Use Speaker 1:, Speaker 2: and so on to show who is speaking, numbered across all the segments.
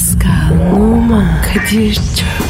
Speaker 1: Pascal, Oman, Kadir çok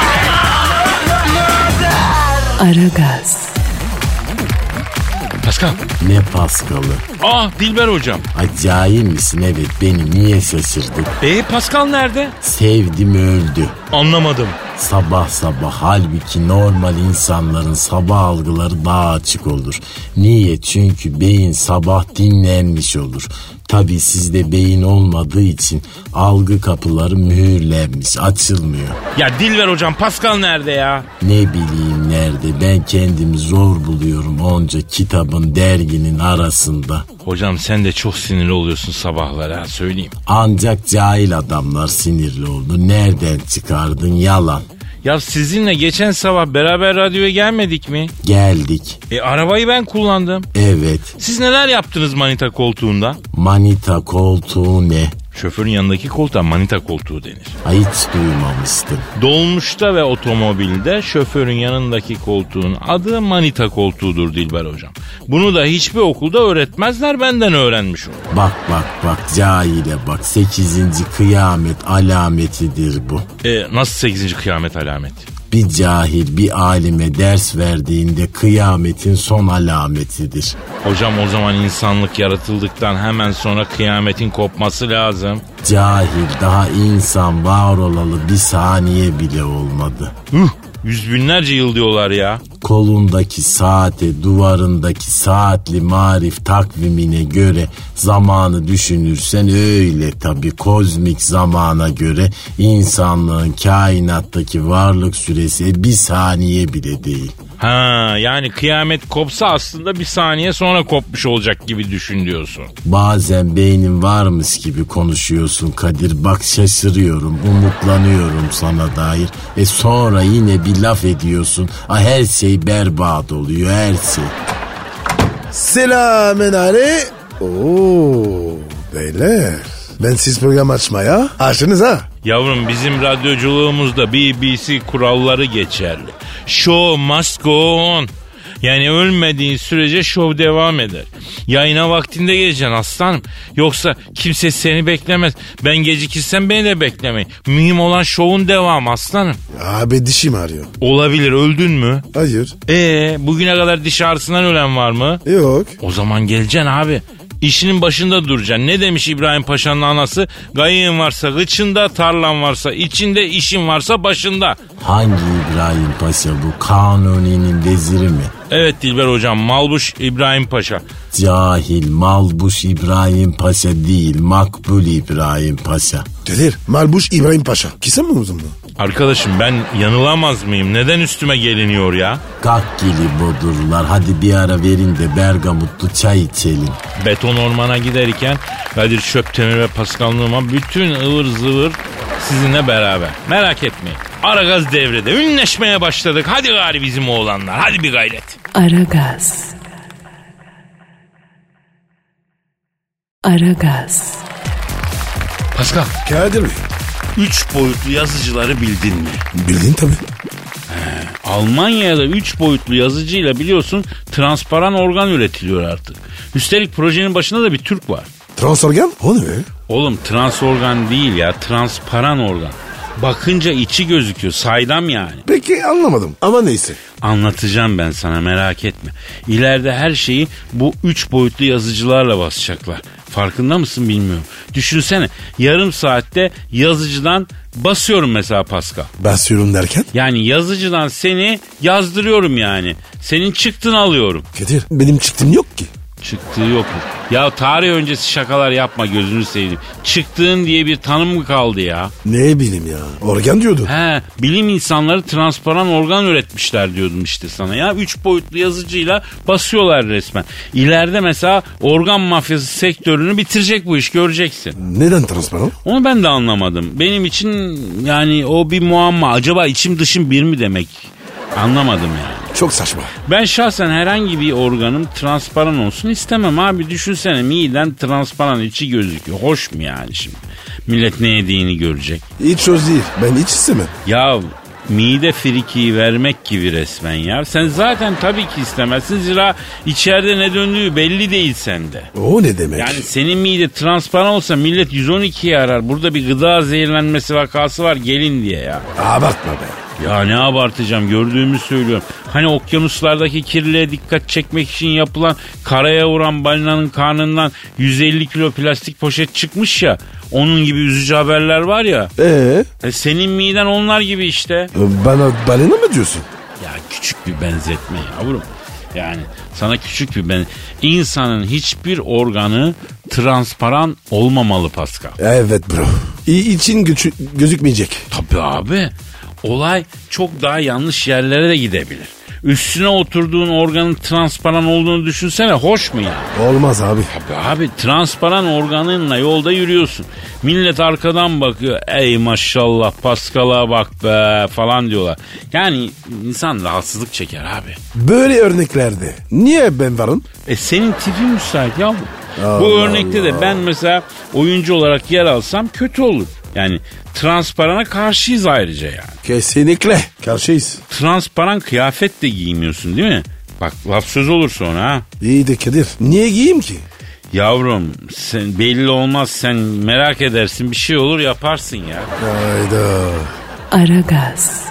Speaker 1: Aragaz,
Speaker 2: Pascal.
Speaker 3: Ne Paskal'ı?
Speaker 2: Ah Dilber hocam.
Speaker 3: Acayip misin? Evet beni niye şaşırdın?
Speaker 2: E Pascal nerede?
Speaker 3: Sevdim öldü.
Speaker 2: Anlamadım.
Speaker 3: Sabah sabah halbuki normal insanların sabah algıları daha açık olur. Niye? Çünkü beyin sabah dinlenmiş olur. Tabi sizde beyin olmadığı için algı kapıları mühürlenmiş, açılmıyor.
Speaker 2: Ya Dilber hocam Pascal nerede ya?
Speaker 3: Ne bileyim nerede ben kendimi zor buluyorum onca kitabın derginin arasında.
Speaker 2: Hocam sen de çok sinirli oluyorsun sabahları ha söyleyeyim.
Speaker 3: Ancak cahil adamlar sinirli oldu. Nereden çıkardın yalan.
Speaker 2: Ya sizinle geçen sabah beraber radyoya gelmedik mi?
Speaker 3: Geldik.
Speaker 2: E arabayı ben kullandım.
Speaker 3: Evet.
Speaker 2: Siz neler yaptınız manita koltuğunda?
Speaker 3: Manita koltuğu ne?
Speaker 2: Şoförün yanındaki koltuğa manita koltuğu denir.
Speaker 3: Ay hiç duymamıştım.
Speaker 2: Dolmuşta ve otomobilde şoförün yanındaki koltuğun adı manita koltuğudur Dilber hocam. Bunu da hiçbir okulda öğretmezler benden öğrenmiş oldum.
Speaker 3: Bak bak bak cahile bak. Sekizinci kıyamet alametidir bu.
Speaker 2: E, nasıl 8. kıyamet alameti?
Speaker 3: Bir cahil bir alime ders verdiğinde kıyametin son alametidir.
Speaker 2: Hocam o zaman insanlık yaratıldıktan hemen sonra kıyametin kopması lazım.
Speaker 3: Cahil daha insan var olalı bir saniye bile olmadı.
Speaker 2: Hıh, yüz binlerce yıl diyorlar ya.
Speaker 3: Kolundaki saate, duvarındaki saatli marif takvimine göre zamanı düşünürsen öyle tabi kozmik zamana göre insanlığın kainattaki varlık süresi bir saniye bile değil.
Speaker 2: Ha yani kıyamet kopsa aslında bir saniye sonra kopmuş olacak gibi düşün diyorsun.
Speaker 3: Bazen beynin varmış gibi konuşuyorsun Kadir. Bak şaşırıyorum, umutlanıyorum sana dair. E sonra yine bir laf ediyorsun. Ha, her şey berbat oluyor, her şey.
Speaker 4: Selamen ale. Oo beyler. Ben siz program açmaya açtınız ha.
Speaker 2: Yavrum bizim radyoculuğumuzda BBC kuralları geçerli. Show must go on. Yani ölmediğin sürece şov devam eder. Yayına vaktinde geleceksin aslanım. Yoksa kimse seni beklemez. Ben gecikirsem beni de beklemeyin. Mühim olan şovun devamı aslanım.
Speaker 4: Abi dişim ağrıyor.
Speaker 2: Olabilir öldün mü?
Speaker 4: Hayır.
Speaker 2: Ee bugüne kadar diş ağrısından ölen var mı?
Speaker 4: Yok.
Speaker 2: O zaman geleceksin abi. İşinin başında duracaksın. Ne demiş İbrahim Paşa'nın anası? Gayın varsa gıçında, tarlan varsa içinde, işin varsa başında.
Speaker 3: Hangi İbrahim Paşa bu? Kanuni'nin veziri mi?
Speaker 2: Evet Dilber hocam Malbuş İbrahim Paşa.
Speaker 3: Cahil, malbuş İbrahim Paşa değil, makbul İbrahim Paşa.
Speaker 4: Kadir Malbuş İbrahim Paşa. Kisa mı uzun?
Speaker 2: Arkadaşım ben yanılamaz mıyım? Neden üstüme geliniyor ya?
Speaker 3: Gakkili bodurlar, hadi bir ara verin de Bergamutlu çay içelim.
Speaker 2: Beton ormana giderken Kadir Şöptemir ve Pascal Numa bütün ıvır zıvır sizinle beraber. Merak etmeyin. Aragaz devrede. Ünleşmeye başladık. Hadi gari bizim oğlanlar. Hadi bir gayret.
Speaker 1: Aragaz. Aragaz.
Speaker 2: Pascal.
Speaker 4: Kadir Bey.
Speaker 2: Üç boyutlu yazıcıları bildin mi?
Speaker 4: Bildin tabii.
Speaker 2: Almanya'da 3 boyutlu yazıcıyla biliyorsun transparan organ üretiliyor artık. Üstelik projenin başında da bir Türk var.
Speaker 4: Transorgan? O ne be?
Speaker 2: Oğlum trans organ değil ya transparan organ. Bakınca içi gözüküyor saydam yani.
Speaker 4: Peki anlamadım. Ama neyse.
Speaker 2: Anlatacağım ben sana merak etme. İleride her şeyi bu üç boyutlu yazıcılarla basacaklar. Farkında mısın bilmiyorum. Düşünsene yarım saatte yazıcıdan basıyorum mesela Pascal.
Speaker 4: Basıyorum derken?
Speaker 2: Yani yazıcıdan seni yazdırıyorum yani. Senin çıktın alıyorum.
Speaker 4: Kadir benim çıktım yok ki.
Speaker 2: Çıktığı yokmuş. Ya tarih öncesi şakalar yapma gözünü seveyim. Çıktığın diye bir tanım mı kaldı ya?
Speaker 4: Ne bileyim ya. Organ diyordun.
Speaker 2: He, bilim insanları transparan organ üretmişler diyordum işte sana ya. Üç boyutlu yazıcıyla basıyorlar resmen. İleride mesela organ mafyası sektörünü bitirecek bu iş göreceksin.
Speaker 4: Neden transparan?
Speaker 2: Onu ben de anlamadım. Benim için yani o bir muamma. Acaba içim dışım bir mi demek? Anlamadım yani.
Speaker 4: Çok saçma.
Speaker 2: Ben şahsen herhangi bir organım transparan olsun istemem abi. Düşünsene miden transparan içi gözüküyor. Hoş mu yani şimdi? Millet ne yediğini görecek.
Speaker 4: Hiç hoş değil. Ben hiç istemem.
Speaker 2: Ya mide frikiyi vermek gibi resmen ya. Sen zaten tabii ki istemezsin. Zira içeride ne döndüğü belli değil sende.
Speaker 4: O ne demek?
Speaker 2: Yani senin mide transparan olsa millet 112'yi arar. Burada bir gıda zehirlenmesi vakası var gelin diye ya.
Speaker 4: Abartma be.
Speaker 2: Ya ne abartacağım gördüğümü söylüyorum. Hani okyanuslardaki kirliliğe dikkat çekmek için yapılan karaya vuran balinanın karnından 150 kilo plastik poşet çıkmış ya. Onun gibi üzücü haberler var ya.
Speaker 4: Ee,
Speaker 2: E senin miden onlar gibi işte.
Speaker 4: bana balina mı diyorsun?
Speaker 2: Ya küçük bir benzetme yavrum. Yani sana küçük bir ben insanın hiçbir organı transparan olmamalı Pascal.
Speaker 4: Evet bro. İ- için gözükmeyecek.
Speaker 2: Tabii abi. Olay çok daha yanlış yerlere de gidebilir. Üstüne oturduğun organın transparan olduğunu düşünsene hoş mu ya?
Speaker 4: Olmaz abi.
Speaker 2: Abi, abi transparan organınla yolda yürüyorsun. Millet arkadan bakıyor. Ey maşallah Paskal'a bak be falan diyorlar. Yani insan rahatsızlık çeker abi.
Speaker 4: Böyle örneklerde niye ben varım?
Speaker 2: E senin tipin müsait yavrum. Bu
Speaker 4: Allah
Speaker 2: örnekte de ben mesela oyuncu olarak yer alsam kötü olur. Yani transparana karşıyız ayrıca yani.
Speaker 4: Kesinlikle. Karşıyız.
Speaker 2: Transparan kıyafet de giymiyorsun değil mi? Bak laf söz olur sonra ha.
Speaker 4: İyi de Kadir. Niye giyeyim ki?
Speaker 2: Yavrum sen belli olmaz sen merak edersin bir şey olur yaparsın ya.
Speaker 4: Hayda.
Speaker 1: Aragaz.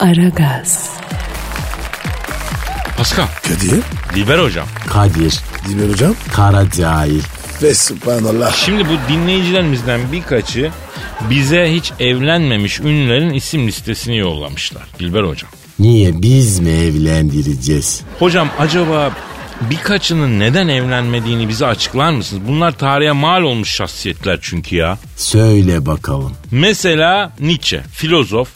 Speaker 1: Aragaz.
Speaker 2: Pascal,
Speaker 4: Kadir.
Speaker 2: Dilber hocam.
Speaker 3: Kadir,
Speaker 4: Dilber hocam.
Speaker 3: kara cahil.
Speaker 4: Ve subhanallah.
Speaker 2: Şimdi bu dinleyicilerimizden birkaçı bize hiç evlenmemiş ünlülerin isim listesini yollamışlar. Dilber hocam.
Speaker 3: Niye biz mi evlendireceğiz?
Speaker 2: Hocam acaba birkaçının neden evlenmediğini bize açıklar mısınız? Bunlar tarihe mal olmuş şahsiyetler çünkü ya.
Speaker 3: Söyle bakalım.
Speaker 2: Mesela Nietzsche, filozof,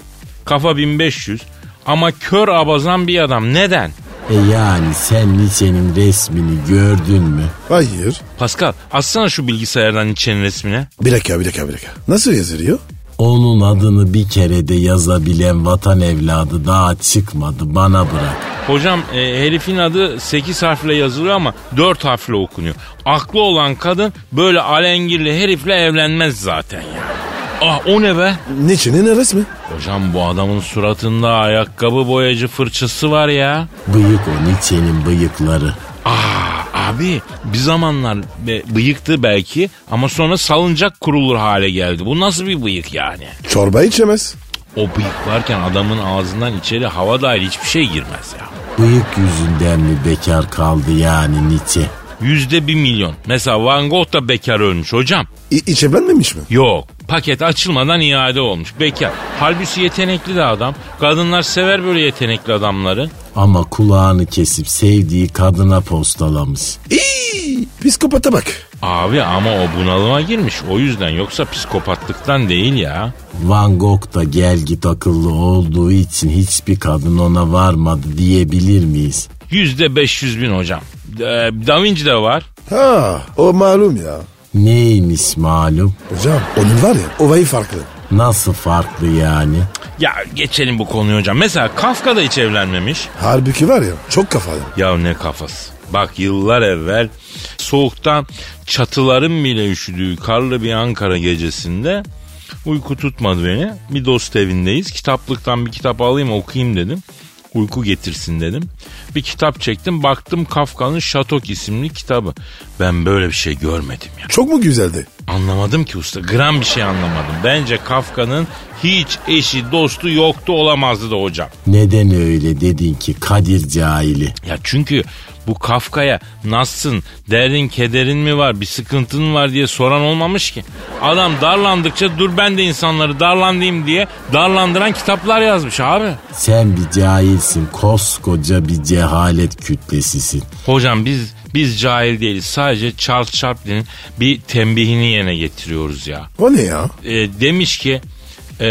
Speaker 2: kafa 1500 ama kör abazan bir adam. Neden?
Speaker 3: E yani sen Nietzsche'nin resmini gördün mü?
Speaker 4: Hayır.
Speaker 2: Pascal, açsana şu bilgisayardan Nietzsche'nin resmine.
Speaker 4: Bir dakika bir dakika bir dakika. Nasıl yazılıyor?
Speaker 3: Onun adını bir kerede yazabilen vatan evladı daha çıkmadı bana bırak.
Speaker 2: Hocam e, herifin adı 8 harfle yazılıyor ama 4 harfle okunuyor. Aklı olan kadın böyle alengirli herifle evlenmez zaten ya. Ah o ne be?
Speaker 4: Niçin resmi?
Speaker 2: Hocam bu adamın suratında ayakkabı boyacı fırçası var ya.
Speaker 3: Bıyık o Nietzsche'nin bıyıkları.
Speaker 2: Aa abi bir zamanlar bıyıktı belki ama sonra salıncak kurulur hale geldi. Bu nasıl bir bıyık yani?
Speaker 4: Çorba içemez.
Speaker 2: O bıyık varken adamın ağzından içeri hava dahil hiçbir şey girmez ya.
Speaker 3: Bıyık yüzünden mi bekar kaldı yani Nietzsche?
Speaker 2: Yüzde bir milyon. Mesela Van Gogh da bekar ölmüş hocam.
Speaker 4: İ- evlenmemiş mi?
Speaker 2: Yok. Paket açılmadan iade olmuş. Bekar. Halbuki yetenekli de adam. Kadınlar sever böyle yetenekli adamları.
Speaker 3: Ama kulağını kesip sevdiği kadına postalamış.
Speaker 4: İyi. Psikopata bak.
Speaker 2: Abi ama o bunalıma girmiş. O yüzden yoksa psikopatlıktan değil ya.
Speaker 3: Van Gogh da gel git akıllı olduğu için hiçbir kadın ona varmadı diyebilir miyiz?
Speaker 2: Yüzde 500 bin hocam. Ee, da Vinci de var.
Speaker 4: Ha o malum ya.
Speaker 3: Neymiş malum?
Speaker 4: Hocam onun var ya ovayı farklı.
Speaker 3: Nasıl farklı yani?
Speaker 2: Ya geçelim bu konuyu hocam. Mesela Kafka da hiç evlenmemiş.
Speaker 4: Halbuki var ya çok kafalı.
Speaker 2: Ya ne kafası. Bak yıllar evvel soğuktan çatıların bile üşüdüğü karlı bir Ankara gecesinde uyku tutmadı beni. Bir dost evindeyiz. Kitaplıktan bir kitap alayım okuyayım dedim. Uyku getirsin dedim. Bir kitap çektim baktım Kafka'nın Şatok isimli kitabı. Ben böyle bir şey görmedim ya.
Speaker 4: Çok mu güzeldi?
Speaker 2: Anlamadım ki usta. Gram bir şey anlamadım. Bence Kafka'nın hiç eşi dostu yoktu olamazdı da hocam.
Speaker 3: Neden öyle dedin ki Kadir cahili?
Speaker 2: Ya çünkü bu Kafka'ya nasılsın, derdin kederin mi var, bir sıkıntın mı var diye soran olmamış ki. Adam darlandıkça dur ben de insanları darlandayım diye darlandıran kitaplar yazmış abi.
Speaker 3: Sen bir cahilsin. Koskoca bir cehalet kütlesisin.
Speaker 2: Hocam biz biz cahil değiliz. Sadece Charles Chaplin'in bir tembihini yerine getiriyoruz ya.
Speaker 4: O ne ya?
Speaker 2: E, demiş ki e,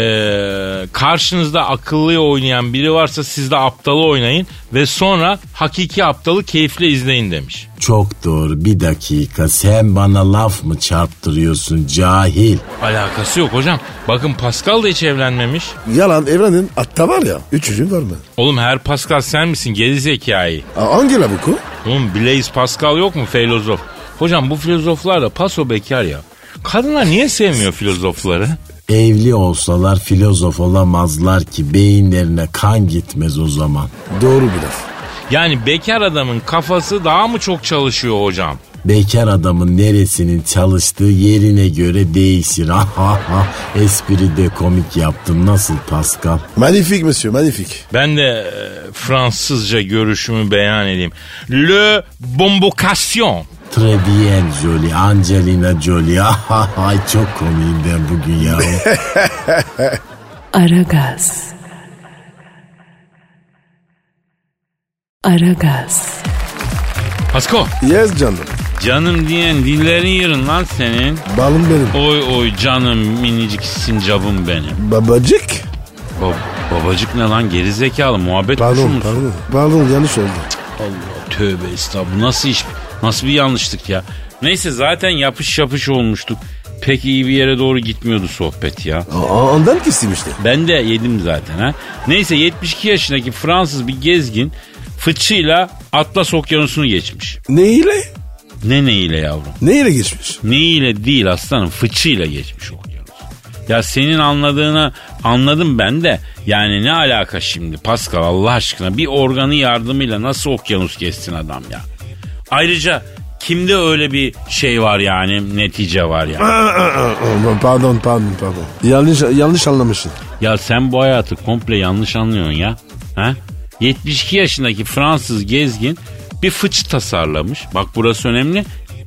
Speaker 2: karşınızda akıllıyı oynayan biri varsa siz de aptalı oynayın ve sonra hakiki aptalı keyifle izleyin demiş.
Speaker 3: Çok doğru. Bir dakika. Sen bana laf mı çarptırıyorsun cahil?
Speaker 2: Alakası yok hocam. Bakın Pascal da hiç evlenmemiş.
Speaker 4: Yalan evrenin hatta var ya. Üç çocuğun var mı?
Speaker 2: Oğlum her Pascal sen misin geri zekayı?
Speaker 4: Aa, hangi labuku?
Speaker 2: Oğlum Blaise Pascal yok mu filozof? Hocam bu filozoflar da paso bekar ya. Kadınlar niye sevmiyor filozofları?
Speaker 3: Evli olsalar filozof olamazlar ki beyinlerine kan gitmez o zaman.
Speaker 4: Doğru bir laf.
Speaker 2: Yani bekar adamın kafası daha mı çok çalışıyor hocam?
Speaker 3: Bekar adamın neresinin çalıştığı yerine göre değişir. Ha ha ha. Espri de komik yaptın. Nasıl Pascal?
Speaker 4: Magnifique monsieur magnifique.
Speaker 2: Ben de e, Fransızca görüşümü beyan edeyim. Le bombocasyon.
Speaker 3: Très bien Jolie. Angelina Jolie. Ha. Çok komiyim ben bugün ya.
Speaker 1: Aragaz. Aragaz.
Speaker 2: Pasko.
Speaker 4: Yes canım.
Speaker 2: Canım diyen dillerin yırın lan senin.
Speaker 4: Balım benim.
Speaker 2: Oy oy canım minicik sincabım benim.
Speaker 4: Babacık.
Speaker 2: Ba- babacık ne lan gerizekalı muhabbet kuşu
Speaker 4: Pardon
Speaker 2: musun?
Speaker 4: pardon. Pardon yanlış oldu.
Speaker 2: Allah tövbe estağfurullah. Bu nasıl iş? Nasıl bir yanlışlık ya? Neyse zaten yapış yapış olmuştuk. Pek iyi bir yere doğru gitmiyordu sohbet ya.
Speaker 4: Aa, ondan kestim işte.
Speaker 2: Ben de yedim zaten ha. Neyse 72 yaşındaki Fransız bir gezgin fıçıyla Atlas Okyanusu'nu geçmiş.
Speaker 4: Ne ile?
Speaker 2: Ne neyle yavrum?
Speaker 4: Ne ile geçmiş?
Speaker 2: Neyle değil aslanım fıçıyla geçmiş okyanus. Ya senin anladığını anladım ben de. Yani ne alaka şimdi Pascal Allah aşkına bir organı yardımıyla nasıl okyanus geçsin adam ya. Ayrıca kimde öyle bir şey var yani netice var yani.
Speaker 4: Pardon pardon pardon. Yanlış yanlış anlamışsın.
Speaker 2: Ya sen bu hayatı komple yanlış anlıyorsun ya. Ha? 72 yaşındaki Fransız gezgin bir fıç tasarlamış. Bak burası önemli.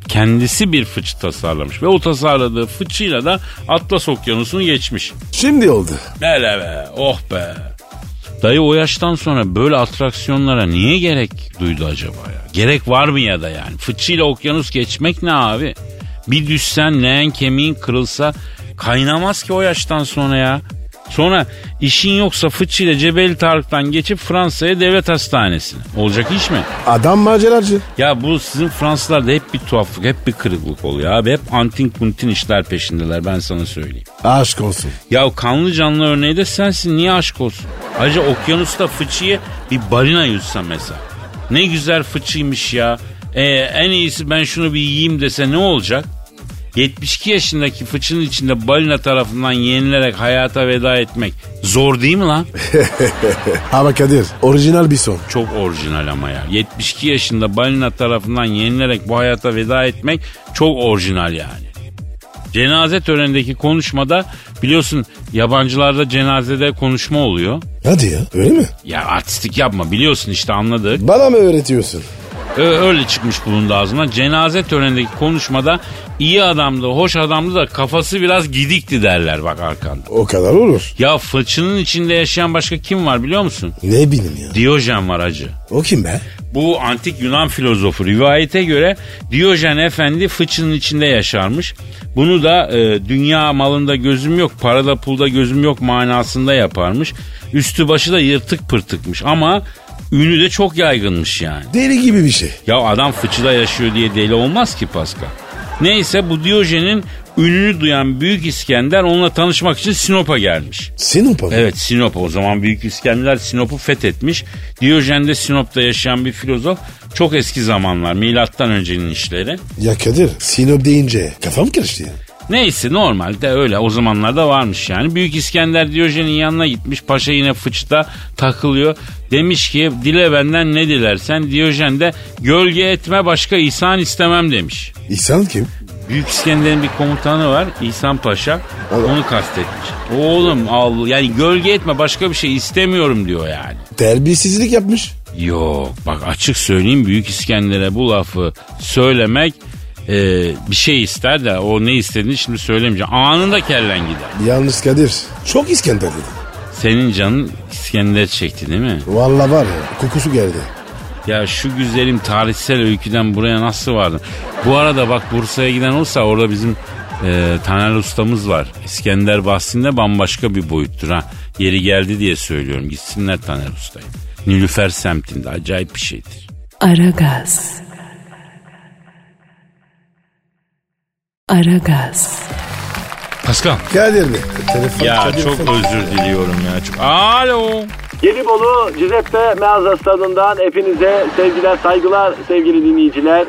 Speaker 2: Kendisi bir fıç tasarlamış ve o tasarladığı fıçıyla da Atlas Okyanusu'nu geçmiş.
Speaker 4: Şimdi oldu.
Speaker 2: Hele be, oh be. Dayı o yaştan sonra böyle atraksiyonlara niye gerek duydu acaba ya? Gerek var mı ya da yani? Fıçıyla okyanus geçmek ne abi? Bir düşsen leğen kemiğin kırılsa kaynamaz ki o yaştan sonra ya. Sonra işin yoksa fıçıyla Cebeli Tarık'tan geçip Fransa'ya devlet hastanesine. Olacak iş mi?
Speaker 4: Adam maceracı.
Speaker 2: Ya bu sizin Fransızlarda hep bir tuhaflık, hep bir kırıklık oluyor abi. Hep antin kuntin işler peşindeler ben sana söyleyeyim.
Speaker 4: Aşk olsun.
Speaker 2: Ya kanlı canlı örneği de sensin niye aşk olsun? Ayrıca okyanusta fıçıyı bir balina yüzse mesela. Ne güzel fıçıymış ya. Ee, en iyisi ben şunu bir yiyeyim dese ne olacak? 72 yaşındaki fıçının içinde balina tarafından yenilerek hayata veda etmek zor değil mi lan?
Speaker 4: Ama Kadir orijinal bir son.
Speaker 2: Çok orijinal ama ya. 72 yaşında balina tarafından yenilerek bu hayata veda etmek çok orijinal yani. Cenaze törenindeki konuşmada biliyorsun yabancılarda cenazede konuşma oluyor.
Speaker 4: Hadi ya öyle mi?
Speaker 2: Ya artistik yapma biliyorsun işte anladık.
Speaker 4: Bana mı öğretiyorsun?
Speaker 2: Öyle çıkmış bulundu ağzına. Cenaze törenindeki konuşmada iyi adamdı, hoş adamdı da kafası biraz gidikti derler bak arkanda.
Speaker 4: O kadar olur.
Speaker 2: Ya fıçının içinde yaşayan başka kim var biliyor musun?
Speaker 4: Ne bileyim ya.
Speaker 2: Diyojen var acı.
Speaker 4: O kim be?
Speaker 2: Bu antik Yunan filozofu rivayete göre Diyojen Efendi fıçının içinde yaşarmış. Bunu da e, dünya malında gözüm yok, parada pulda gözüm yok manasında yaparmış. Üstü başı da yırtık pırtıkmış ama ünü de çok yaygınmış yani.
Speaker 4: Deli gibi bir şey.
Speaker 2: Ya adam fıçıda yaşıyor diye deli olmaz ki Pascal. Neyse bu Diyojen'in ününü duyan Büyük İskender onunla tanışmak için Sinop'a gelmiş.
Speaker 4: Sinop'a mı?
Speaker 2: Evet Sinop o zaman Büyük İskender Sinop'u fethetmiş. Diyojen de Sinop'ta yaşayan bir filozof. Çok eski zamanlar milattan öncenin işleri.
Speaker 4: Ya Kadir Sinop deyince kafam karıştı ya.
Speaker 2: Neyse normalde öyle o zamanlarda varmış yani. Büyük İskender Diyojen'in yanına gitmiş. Paşa yine fıçta takılıyor. Demiş ki dile benden ne dilersen. Diyojen de gölge etme başka ihsan istemem demiş.
Speaker 4: İhsan kim?
Speaker 2: Büyük İskender'in bir komutanı var İhsan Paşa.
Speaker 4: Allah.
Speaker 2: Onu kastetmiş. Oğlum al yani gölge etme başka bir şey istemiyorum diyor yani.
Speaker 4: Terbiyesizlik yapmış.
Speaker 2: Yok bak açık söyleyeyim Büyük İskender'e bu lafı söylemek e, bir şey ister de o ne istediğini şimdi söylemeyeceğim. Anında kellen gider.
Speaker 4: Yalnız Kadir çok İskender dedi.
Speaker 2: Senin canın İskender çekti değil mi?
Speaker 4: Vallahi var ya kokusu geldi.
Speaker 2: Ya şu güzelim tarihsel öyküden buraya nasıl vardın? Bu arada bak Bursa'ya giden olsa orada bizim e, Taner ustamız var. İskender bahsinde bambaşka bir boyuttur ha. Yeri geldi diye söylüyorum. Gitsinler Taner ustayı. Nilüfer semtinde acayip bir şeydir.
Speaker 1: Aragaz. Aragaz.
Speaker 2: Pascal.
Speaker 4: Kadir Bey. Telefon,
Speaker 2: Ya
Speaker 4: Kadir
Speaker 2: çok
Speaker 4: telefon.
Speaker 2: özür diliyorum ya. Çok... Alo.
Speaker 5: Gelibolu Cizeppe Meazza Stadı'ndan hepinize sevgiler saygılar sevgili dinleyiciler.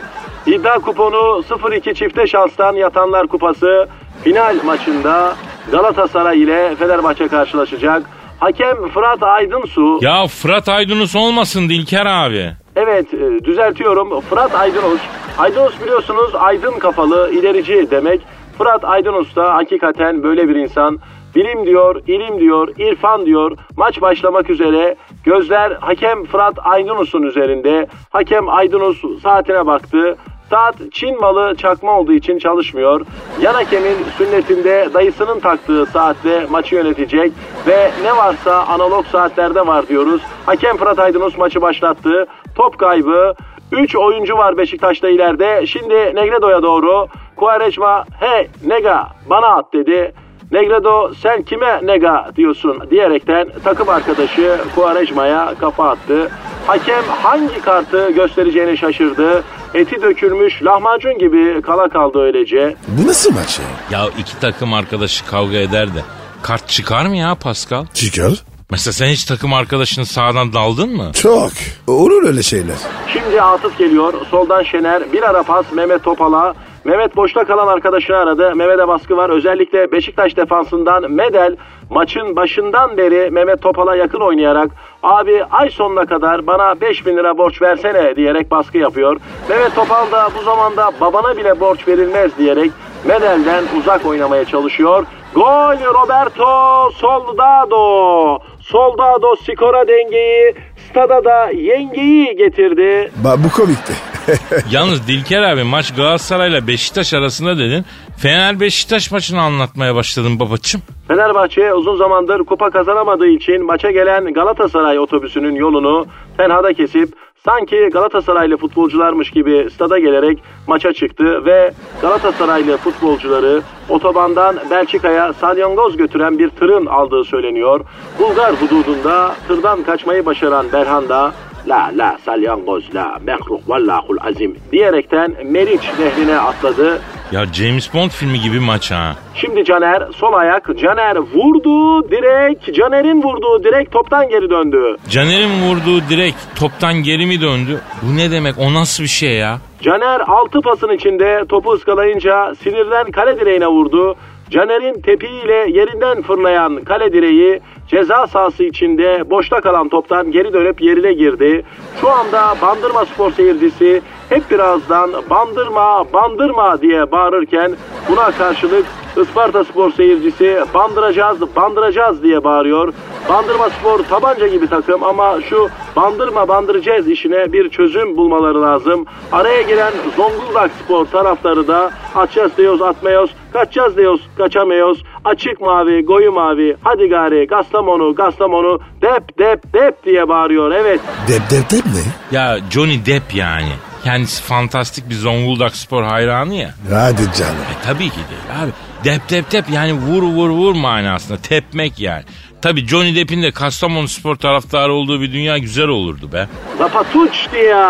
Speaker 5: İddia kuponu 0-2 çifte şanstan yatanlar kupası final maçında Galatasaray ile Fenerbahçe karşılaşacak. Hakem Fırat Aydınsu.
Speaker 2: Ya Fırat Aydınus olmasın Dilker abi.
Speaker 5: Evet e, düzeltiyorum. Fırat Aydınus. Aydınus biliyorsunuz aydın kafalı ilerici demek. Fırat Aydınus da hakikaten böyle bir insan. Bilim diyor, ilim diyor, irfan diyor. Maç başlamak üzere. Gözler hakem Fırat Aydınus'un üzerinde. Hakem Aydınus saatine baktı. Saat Çin malı çakma olduğu için çalışmıyor. Yan hakemin sünnetinde dayısının taktığı saatle maçı yönetecek ve ne varsa analog saatlerde var diyoruz. Hakem Fırat Aydınus maçı başlattı. Top kaybı. 3 oyuncu var Beşiktaş'ta ileride. Şimdi Negredo'ya doğru. Quaresma hey Nega bana at dedi. Negredo sen kime nega diyorsun diyerekten takım arkadaşı Quaresma'ya kafa attı. Hakem hangi kartı göstereceğini şaşırdı. Eti dökülmüş lahmacun gibi kala kaldı öylece.
Speaker 4: Bu nasıl maç ya?
Speaker 2: Ya iki takım arkadaşı kavga eder de kart çıkar mı ya Pascal?
Speaker 4: Çıkar.
Speaker 2: Mesela sen hiç takım arkadaşının sağdan daldın mı?
Speaker 4: Çok. Olur öyle şeyler.
Speaker 5: Şimdi Atıf geliyor. Soldan Şener. Bir ara pas Mehmet Topal'a. Mehmet boşta kalan arkadaşını aradı. Mehmet'e baskı var. Özellikle Beşiktaş defansından Medel maçın başından beri Mehmet Topal'a yakın oynayarak abi ay sonuna kadar bana 5000 lira borç versene diyerek baskı yapıyor. Mehmet Topal da bu zamanda babana bile borç verilmez diyerek Medel'den uzak oynamaya çalışıyor. Gol Roberto Soldado. Soldado skora dengeyi stada da yengeyi getirdi.
Speaker 4: Ba bu komikti.
Speaker 2: Yalnız Dilker abi maç Galatasaray'la Beşiktaş arasında dedin. Fener Beşiktaş maçını anlatmaya başladın babacığım.
Speaker 5: Fenerbahçe uzun zamandır kupa kazanamadığı için maça gelen Galatasaray otobüsünün yolunu tenhada kesip sanki Galatasaraylı futbolcularmış gibi stada gelerek maça çıktı ve Galatasaraylı futbolcuları otobandan Belçika'ya salyangoz götüren bir tırın aldığı söyleniyor. Bulgar hududunda tırdan kaçmayı başaran Berhanda La la salyangoz la mehruk vallahul azim diyerekten Meriç nehrine atladı.
Speaker 2: Ya James Bond filmi gibi maç ha.
Speaker 5: Şimdi Caner sol ayak. Caner vurdu direkt. Caner'in vurduğu direkt toptan geri döndü.
Speaker 2: Caner'in vurduğu direkt toptan geri mi döndü? Bu ne demek? O nasıl bir şey ya?
Speaker 5: Caner altı pasın içinde topu ıskalayınca sinirden kale direğine vurdu. Caner'in tepiğiyle yerinden fırlayan kale direği ceza sahası içinde boşta kalan toptan geri dönüp yerine girdi. Şu anda Bandırma Spor seyircisi hep birazdan bandırma bandırma diye bağırırken buna karşılık Isparta Spor seyircisi bandıracağız bandıracağız diye bağırıyor. Bandırma Spor tabanca gibi takım ama şu bandırma bandıracağız işine bir çözüm bulmaları lazım. Araya giren Zonguldak Spor taraftarı da atacağız diyoruz atmıyoruz, kaçacağız diyoruz kaçamıyoruz. Açık mavi, koyu mavi, hadi gari, Gastamonu, Gastamonu, dep dep dep diye bağırıyor. Evet
Speaker 4: Dep dep dep ne?
Speaker 2: Ya Johnny Depp yani. Kendisi fantastik bir Zonguldak spor hayranı ya.
Speaker 4: Hadi canım.
Speaker 2: E tabii ki değil abi. Dep dep dep yani vur vur vur manasında. Tepmek yani. Tabii Johnny Depp'in de Kastamonu spor taraftarı olduğu bir dünya güzel olurdu be.
Speaker 5: Zapatuç diye.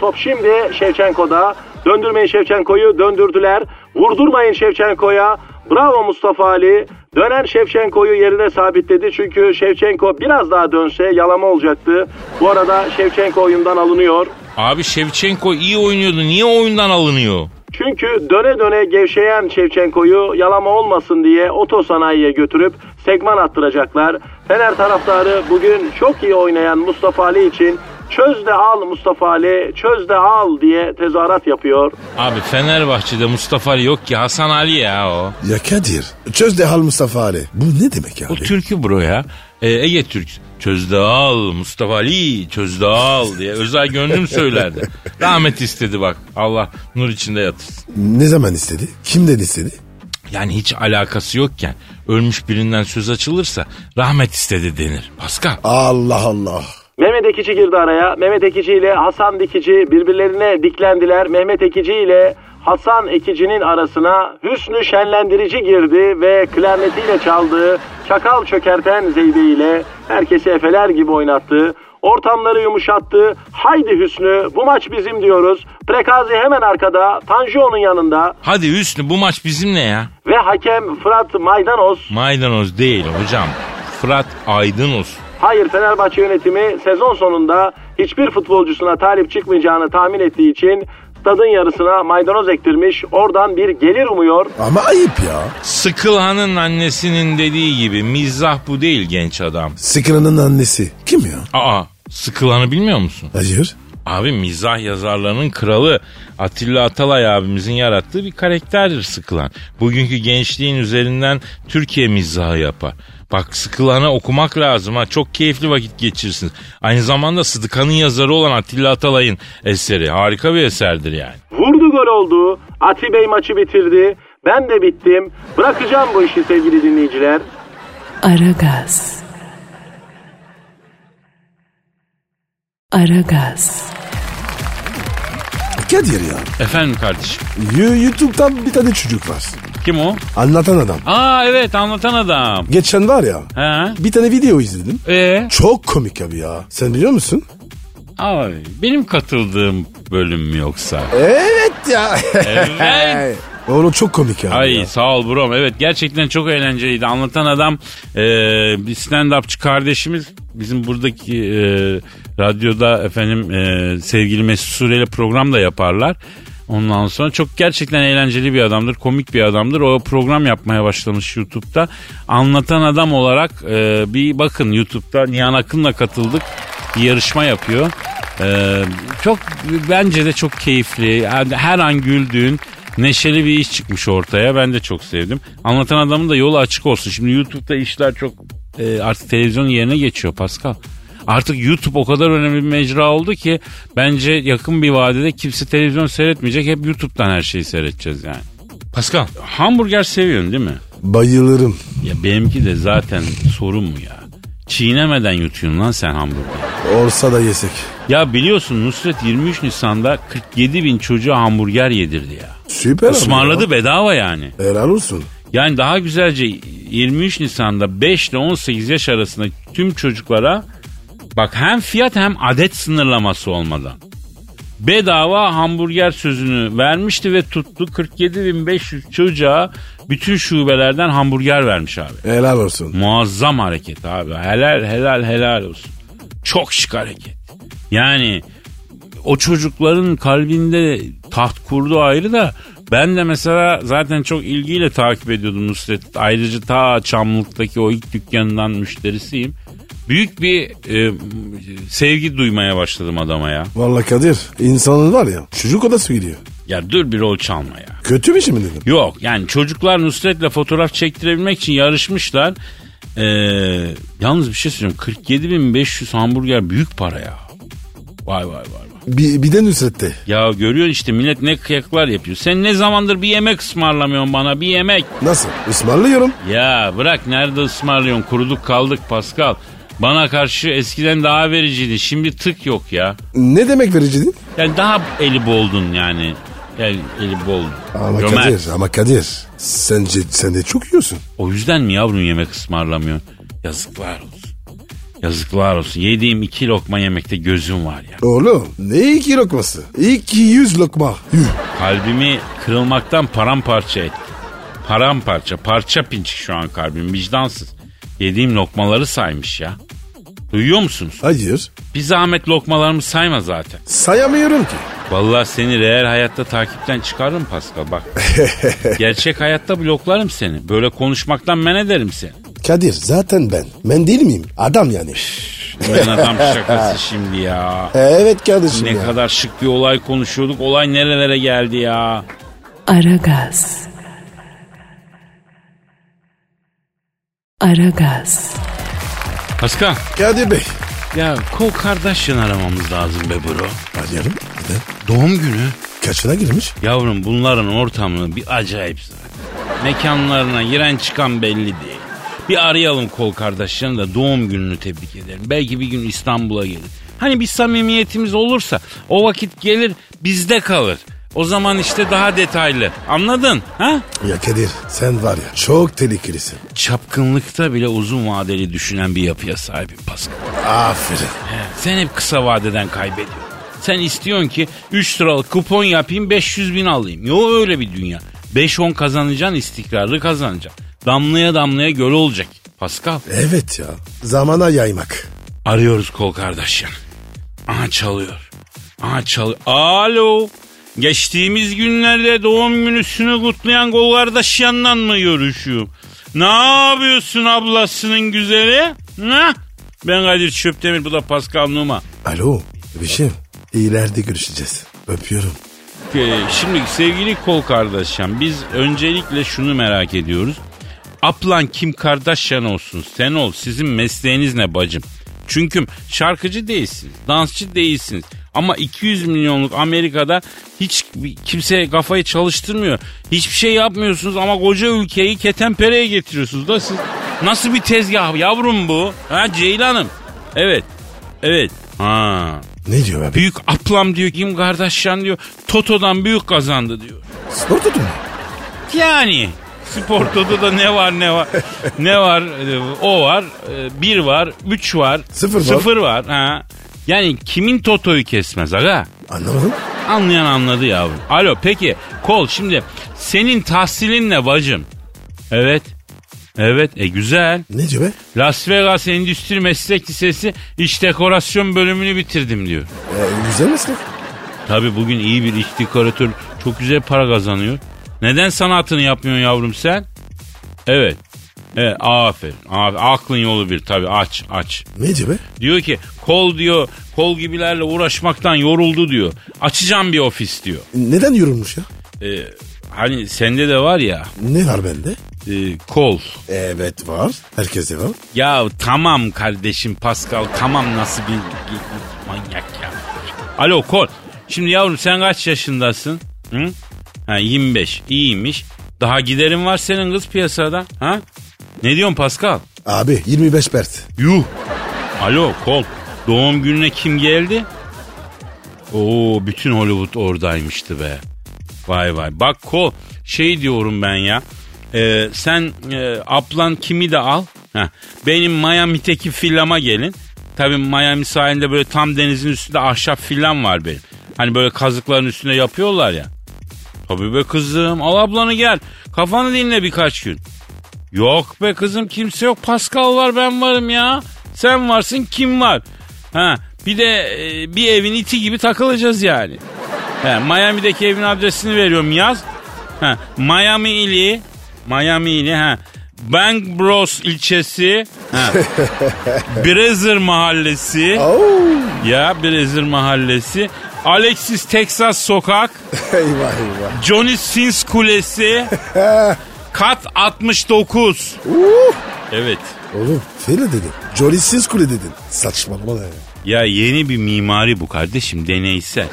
Speaker 5: Top şimdi Şevçenko'da. Döndürmeyin Şevçenko'yu döndürdüler. Vurdurmayın Şevçenko'ya. Bravo Mustafa Ali. Dönen Şevçenko'yu yerine sabitledi. Çünkü Şevçenko biraz daha dönse yalama olacaktı. Bu arada Şevçenko oyundan alınıyor.
Speaker 2: Abi Shevchenko iyi oynuyordu. Niye oyundan alınıyor?
Speaker 5: Çünkü döne döne gevşeyen Şevçenko'yu yalama olmasın diye otosanayiye götürüp segman attıracaklar. Fener taraftarı bugün çok iyi oynayan Mustafa Ali için çöz de al Mustafa Ali, çöz de al diye tezahürat yapıyor.
Speaker 2: Abi Fenerbahçe'de Mustafa Ali yok ki Hasan Ali ya o.
Speaker 4: Ya Kadir çöz de hal Mustafa Ali. Bu ne demek
Speaker 2: O
Speaker 4: abi?
Speaker 2: türkü bro ya. e, Ege Türk çözdü al Mustafa Ali çözdü al diye özel gönlüm söylerdi. Rahmet istedi bak Allah nur içinde yatırsın.
Speaker 4: Ne zaman istedi? Kimden istedi?
Speaker 2: Yani hiç alakası yokken ölmüş birinden söz açılırsa rahmet istedi denir. Pascal.
Speaker 4: Allah Allah.
Speaker 5: Mehmet Ekici girdi araya. Mehmet Ekici ile Hasan Dikici birbirlerine diklendiler. Mehmet Ekici ile Hasan Ekici'nin arasına Hüsnü Şenlendirici girdi ve klarnetiyle çaldığı çakal çökerten zeybeğiyle herkesi efeler gibi oynattı. Ortamları yumuşattı. Haydi Hüsnü bu maç bizim diyoruz. Prekazi hemen arkada. Tanju onun yanında.
Speaker 2: Hadi Hüsnü bu maç bizim ne ya?
Speaker 5: Ve hakem Fırat Maydanoz.
Speaker 2: Maydanoz değil hocam. Fırat Aydınos.
Speaker 5: Hayır Fenerbahçe yönetimi sezon sonunda hiçbir futbolcusuna talip çıkmayacağını tahmin ettiği için stadın yarısına maydanoz ektirmiş. Oradan bir gelir umuyor.
Speaker 4: Ama ayıp ya.
Speaker 2: Sıkılhan'ın annesinin dediği gibi mizah bu değil genç adam.
Speaker 4: Sıkıranın annesi. Kim ya?
Speaker 2: Aa Sıkılhan'ı bilmiyor musun?
Speaker 4: Hayır.
Speaker 2: Abi mizah yazarlarının kralı Atilla Atalay abimizin yarattığı bir karakterdir Sıkılan. Bugünkü gençliğin üzerinden Türkiye mizahı yapar. Bak Sıkılan'ı okumak lazım ha. Çok keyifli vakit geçirirsiniz. Aynı zamanda Sıdıkan'ın yazarı olan Atilla Atalay'ın eseri. Harika bir eserdir yani.
Speaker 5: Vurdu gol oldu. Ati Bey maçı bitirdi. Ben de bittim. Bırakacağım bu işi sevgili dinleyiciler.
Speaker 1: Aragaz. Aragaz.
Speaker 4: Kadir ya.
Speaker 2: Efendim kardeşim.
Speaker 4: You- YouTube'dan bir tane çocuk var.
Speaker 2: Kim o?
Speaker 4: Anlatan adam.
Speaker 2: Aa evet anlatan adam.
Speaker 4: Geçen var ya.
Speaker 2: He?
Speaker 4: Bir tane video izledim.
Speaker 2: Ee?
Speaker 4: Çok komik abi ya. Sen biliyor musun?
Speaker 2: Abi benim katıldığım bölüm mü yoksa?
Speaker 4: Evet ya.
Speaker 2: Evet.
Speaker 4: Oğlum çok komik abi.
Speaker 2: Ay
Speaker 4: ya.
Speaker 2: sağ ol brom. Evet gerçekten çok eğlenceliydi. Anlatan adam e, bir stand-upçı kardeşimiz. Bizim buradaki e, radyoda efendim e, sevgili Mesut Süreyle program da yaparlar. Ondan sonra çok gerçekten eğlenceli bir adamdır, komik bir adamdır. O program yapmaya başlamış YouTube'da. Anlatan adam olarak e, bir bakın YouTube'da Nihan Akın'la katıldık. Bir yarışma yapıyor. E, çok bence de çok keyifli. Her an güldüğün, neşeli bir iş çıkmış ortaya. Ben de çok sevdim. Anlatan adamın da yolu açık olsun. Şimdi YouTube'da işler çok e, artık televizyonun yerine geçiyor Pascal. Artık YouTube o kadar önemli bir mecra oldu ki bence yakın bir vadede kimse televizyon seyretmeyecek. Hep YouTube'dan her şeyi seyredeceğiz yani. Pascal hamburger seviyorsun değil mi?
Speaker 4: Bayılırım.
Speaker 2: Ya benimki de zaten sorun mu ya? Çiğnemeden yutuyorsun lan sen hamburger.
Speaker 4: Olsa da yesek.
Speaker 2: Ya biliyorsun Nusret 23 Nisan'da 47 bin çocuğa hamburger yedirdi ya.
Speaker 4: Süper
Speaker 2: Ismarladı
Speaker 4: ya.
Speaker 2: bedava yani.
Speaker 4: Helal olsun.
Speaker 2: Yani daha güzelce 23 Nisan'da 5 ile 18 yaş arasında tüm çocuklara bak hem fiyat hem adet sınırlaması olmadan bedava hamburger sözünü vermişti ve tuttu 47.500 çocuğa bütün şubelerden hamburger vermiş abi.
Speaker 4: Helal olsun.
Speaker 2: Muazzam hareket abi. Helal helal helal olsun. Çok şık hareket. Yani o çocukların kalbinde taht kurdu ayrı da ben de mesela zaten çok ilgiyle takip ediyordum Nusret. Ayrıca ta Çamlık'taki o ilk dükkanından müşterisiyim. Büyük bir e, sevgi duymaya başladım adama ya.
Speaker 4: Vallahi Kadir insanın var ya çocuk odası gidiyor.
Speaker 2: Ya dur bir rol çalma ya.
Speaker 4: Kötü bir şey mi dedim?
Speaker 2: Yok yani çocuklar Nusret'le fotoğraf çektirebilmek için yarışmışlar. Ee, yalnız bir şey söyleyeyim. 47.500 hamburger büyük para ya. Vay vay vay. vay.
Speaker 4: Bir, bir de Nusret'te.
Speaker 2: Ya görüyorsun işte millet ne kıyaklar yapıyor. Sen ne zamandır bir yemek ısmarlamıyorsun bana bir yemek.
Speaker 4: Nasıl? Ismarlıyorum.
Speaker 2: Ya bırak nerede ısmarlıyorsun kuruduk kaldık Pascal. Bana karşı eskiden daha vericiydi şimdi tık yok ya.
Speaker 4: Ne demek vericiydin?
Speaker 2: Yani daha eli boldun yani. Yani eli boldun.
Speaker 4: Ama
Speaker 2: Cömert.
Speaker 4: Kadir, ama Kadir. Sence sen de çok yiyorsun.
Speaker 2: O yüzden mi yavrum yemek ısmarlamıyor? Yazıklar olsun. Yazıklar olsun. Yediğim iki lokma yemekte gözüm var ya.
Speaker 4: Oğlum ne iki lokması? İki yüz lokma. Yuh.
Speaker 2: Kalbimi kırılmaktan paramparça etti. Paramparça, parça pinçik şu an kalbim vicdansız. Yediğim lokmaları saymış ya. Duyuyor musunuz?
Speaker 4: Hayır.
Speaker 2: Bir zahmet lokmalarımı sayma zaten.
Speaker 4: Sayamıyorum ki.
Speaker 2: Vallahi seni real hayatta takipten çıkarırım Pascal bak. Gerçek hayatta bloklarım seni. Böyle konuşmaktan men ederim seni.
Speaker 4: Kadir zaten ben. Ben değil miyim? Adam yani.
Speaker 2: Ben adam şakası şimdi ya.
Speaker 4: Evet kardeşim
Speaker 2: Ne
Speaker 4: ya.
Speaker 2: kadar şık bir olay konuşuyorduk. Olay nerelere geldi ya?
Speaker 1: Aragaz. Aragaz.
Speaker 2: Pascal.
Speaker 4: Kadir Bey.
Speaker 2: Ya Kol Kardashian aramamız lazım be bro.
Speaker 4: Arayalım. Neden?
Speaker 2: Doğum günü.
Speaker 4: Kaçına girmiş?
Speaker 2: Yavrum bunların ortamı bir acayip zaten. Mekanlarına giren çıkan belli değil. Bir arayalım Kol Kardashian'ı da doğum gününü tebrik edelim. Belki bir gün İstanbul'a gelir. Hani bir samimiyetimiz olursa o vakit gelir bizde kalır. O zaman işte daha detaylı. Anladın? Ha?
Speaker 4: Ya Kadir sen var ya çok tehlikelisin.
Speaker 2: Çapkınlıkta bile uzun vadeli düşünen bir yapıya sahibim Pascal.
Speaker 4: Aferin.
Speaker 2: Sen hep kısa vadeden kaybediyorsun. Sen istiyorsun ki 3 liralık kupon yapayım 500 bin alayım. Yok öyle bir dünya. 5-10 kazanacaksın istikrarlı kazanacaksın. Damlaya damlaya göl olacak. Pascal
Speaker 4: Evet ya zamana yaymak.
Speaker 2: arıyoruz kol kardeşim. Aha çalıyor. Aha çalıyor. Alo. Geçtiğimiz günlerde doğum günüsünü kutlayan kol kardeşyanla mı görüşüyorum? Ne yapıyorsun ablasının güzeli? Ha? Ben Kadir Çöptemir bu da Pascal Numa.
Speaker 4: Alo Bişim ileride görüşeceğiz. Öpüyorum.
Speaker 2: Ee, Şimdi sevgili kol kardeşim biz öncelikle şunu merak ediyoruz. Aplan Kim Kardashian olsun sen ol sizin mesleğiniz ne bacım? Çünkü şarkıcı değilsiniz, dansçı değilsiniz. Ama 200 milyonluk Amerika'da hiç kimse kafayı çalıştırmıyor. Hiçbir şey yapmıyorsunuz ama koca ülkeyi ketenpereye getiriyorsunuz da siz. Nasıl bir tezgah yavrum bu? Ha Ceylan'ım. Evet. Evet. Ha.
Speaker 4: Ne diyor abi?
Speaker 2: Büyük aplam diyor Kim Kardashian diyor. Toto'dan büyük kazandı diyor.
Speaker 4: Spor tutu mu?
Speaker 2: Yani spor Toto'da ne var ne var ne var o var bir var üç var
Speaker 4: Sıfır var.
Speaker 2: sıfır var ha. Yani kimin Toto'yu kesmez aga?
Speaker 4: Anlamadım.
Speaker 2: Anlayan anladı yavrum. Alo peki kol şimdi senin tahsilin ne bacım? Evet. Evet e güzel.
Speaker 4: Ne diyor be?
Speaker 2: Las Vegas Endüstri Meslek Lisesi iç dekorasyon bölümünü bitirdim diyor.
Speaker 4: E, güzel meslek.
Speaker 2: Tabi bugün iyi bir iç dekoratör çok güzel para kazanıyor. Neden sanatını yapmıyorsun yavrum sen? Evet. Evet aferin. aferin. Aklın yolu bir tabi aç aç.
Speaker 4: Ne diyor be?
Speaker 2: Diyor ki kol diyor kol gibilerle uğraşmaktan yoruldu diyor. Açacağım bir ofis diyor.
Speaker 4: Neden yorulmuş ya?
Speaker 2: Ee, hani sende de var ya
Speaker 4: Ne var bende?
Speaker 2: e, kol.
Speaker 4: Evet var. Herkeste var.
Speaker 2: Ya tamam kardeşim Pascal tamam nasıl bir manyak ya. Alo kol. Şimdi yavrum sen kaç yaşındasın? Hı? Ha 25 iyiymiş. Daha giderin var senin kız piyasada. Ha? Ne diyorsun Pascal?
Speaker 4: Abi 25 pert.
Speaker 2: Yuh. Alo kol. Doğum gününe kim geldi? Oo bütün Hollywood oradaymıştı be. Vay vay. Bak kol şey diyorum ben ya. Ee, sen e, ablan kimi de al. Heh, benim Miami'deki villama gelin. Tabii Miami sahilinde böyle tam denizin üstünde ahşap villam var benim. Hani böyle kazıkların üstünde yapıyorlar ya. Tabii be kızım al ablanı gel. Kafanı dinle birkaç gün. Yok be kızım kimse yok. Pascal var ben varım ya. Sen varsın kim var? Ha bir de e, bir evin iti gibi takılacağız yani. He, Miami'deki evin adresini veriyorum yaz. Ha, Miami ili Miami ili ha. Bank Bros ilçesi. Ha. Brazzer mahallesi. Ya Brazzer mahallesi. Alexis Texas sokak.
Speaker 4: eyvah eyvah.
Speaker 2: Johnny Sins kulesi. Kat 69. Evet.
Speaker 4: Oğlum fena dedin. Johnny Sins kule dedin. Saçmalama da ya.
Speaker 2: Ya yeni bir mimari bu kardeşim deneysel.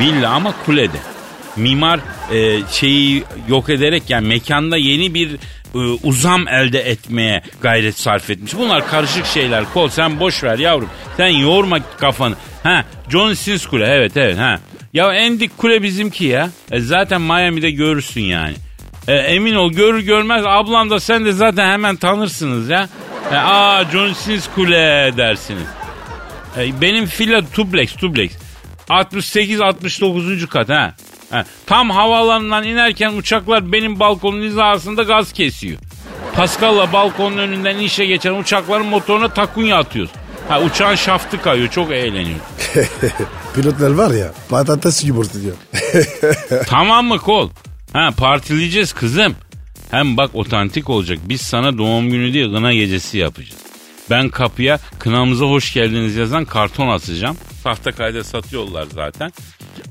Speaker 2: Villa ama kulede. Mimar e, şeyi yok ederek yani mekanda yeni bir e, uzam elde etmeye gayret sarf etmiş. Bunlar karışık şeyler. Kol sen boş ver yavrum. Sen yorma kafanı. Ha John Sins kule evet evet ha. Ya dik kule bizimki ya. E, zaten Miami'de görürsün yani. E, emin ol görür görmez ablam da sen de zaten hemen tanırsınız ya. E, Aa John Sins kule dersiniz. E, benim villa duplex duplex. 68-69. kat ha. ha. Tam havaalanından inerken uçaklar benim balkonun hizasında gaz kesiyor. Pascal'la balkonun önünden işe geçen uçakların motoruna takunya atıyoruz. Ha uçağın şaftı kayıyor çok eğleniyor.
Speaker 4: Pilotlar var ya patates yumurta diyor.
Speaker 2: tamam mı kol? Ha partileyeceğiz kızım. Hem bak otantik olacak. Biz sana doğum günü değil gına gecesi yapacağız. Ben kapıya kınamıza hoş geldiniz yazan karton asacağım. Tahta kayda satıyorlar zaten.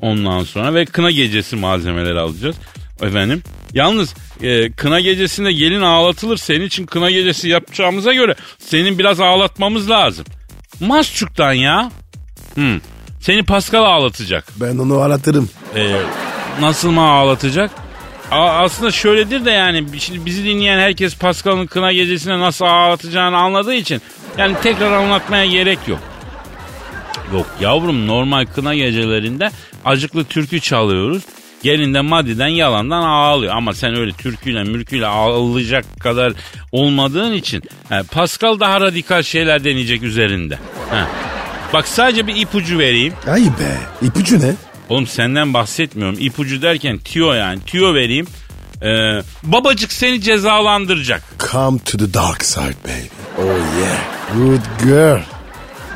Speaker 2: Ondan sonra ve kına gecesi malzemeleri alacağız. Efendim Yalnız e, kına gecesinde gelin ağlatılır. Senin için kına gecesi yapacağımıza göre senin biraz ağlatmamız lazım. Masçuk'tan ya. Hmm. Seni Pascal ağlatacak.
Speaker 4: Ben onu aratırım.
Speaker 2: Ee, nasıl mı ağlatacak? A- aslında şöyledir de yani şimdi bizi dinleyen herkes Pascal'ın kına gecesine nasıl ağlatacağını anladığı için yani tekrar anlatmaya gerek yok. Yok yavrum normal kına gecelerinde acıklı türkü çalıyoruz. Gelin de maddiden yalandan ağlıyor. Ama sen öyle türküyle mürküyle ağlayacak kadar olmadığın için he, Pascal daha radikal şeyler deneyecek üzerinde. He. Bak sadece bir ipucu vereyim.
Speaker 4: Ay be. İpucu ne?
Speaker 2: Oğlum senden bahsetmiyorum. İpucu derken tiyo yani. Tiyo vereyim. Ee, babacık seni cezalandıracak.
Speaker 4: Come to the dark side baby. Oh yeah. Good girl.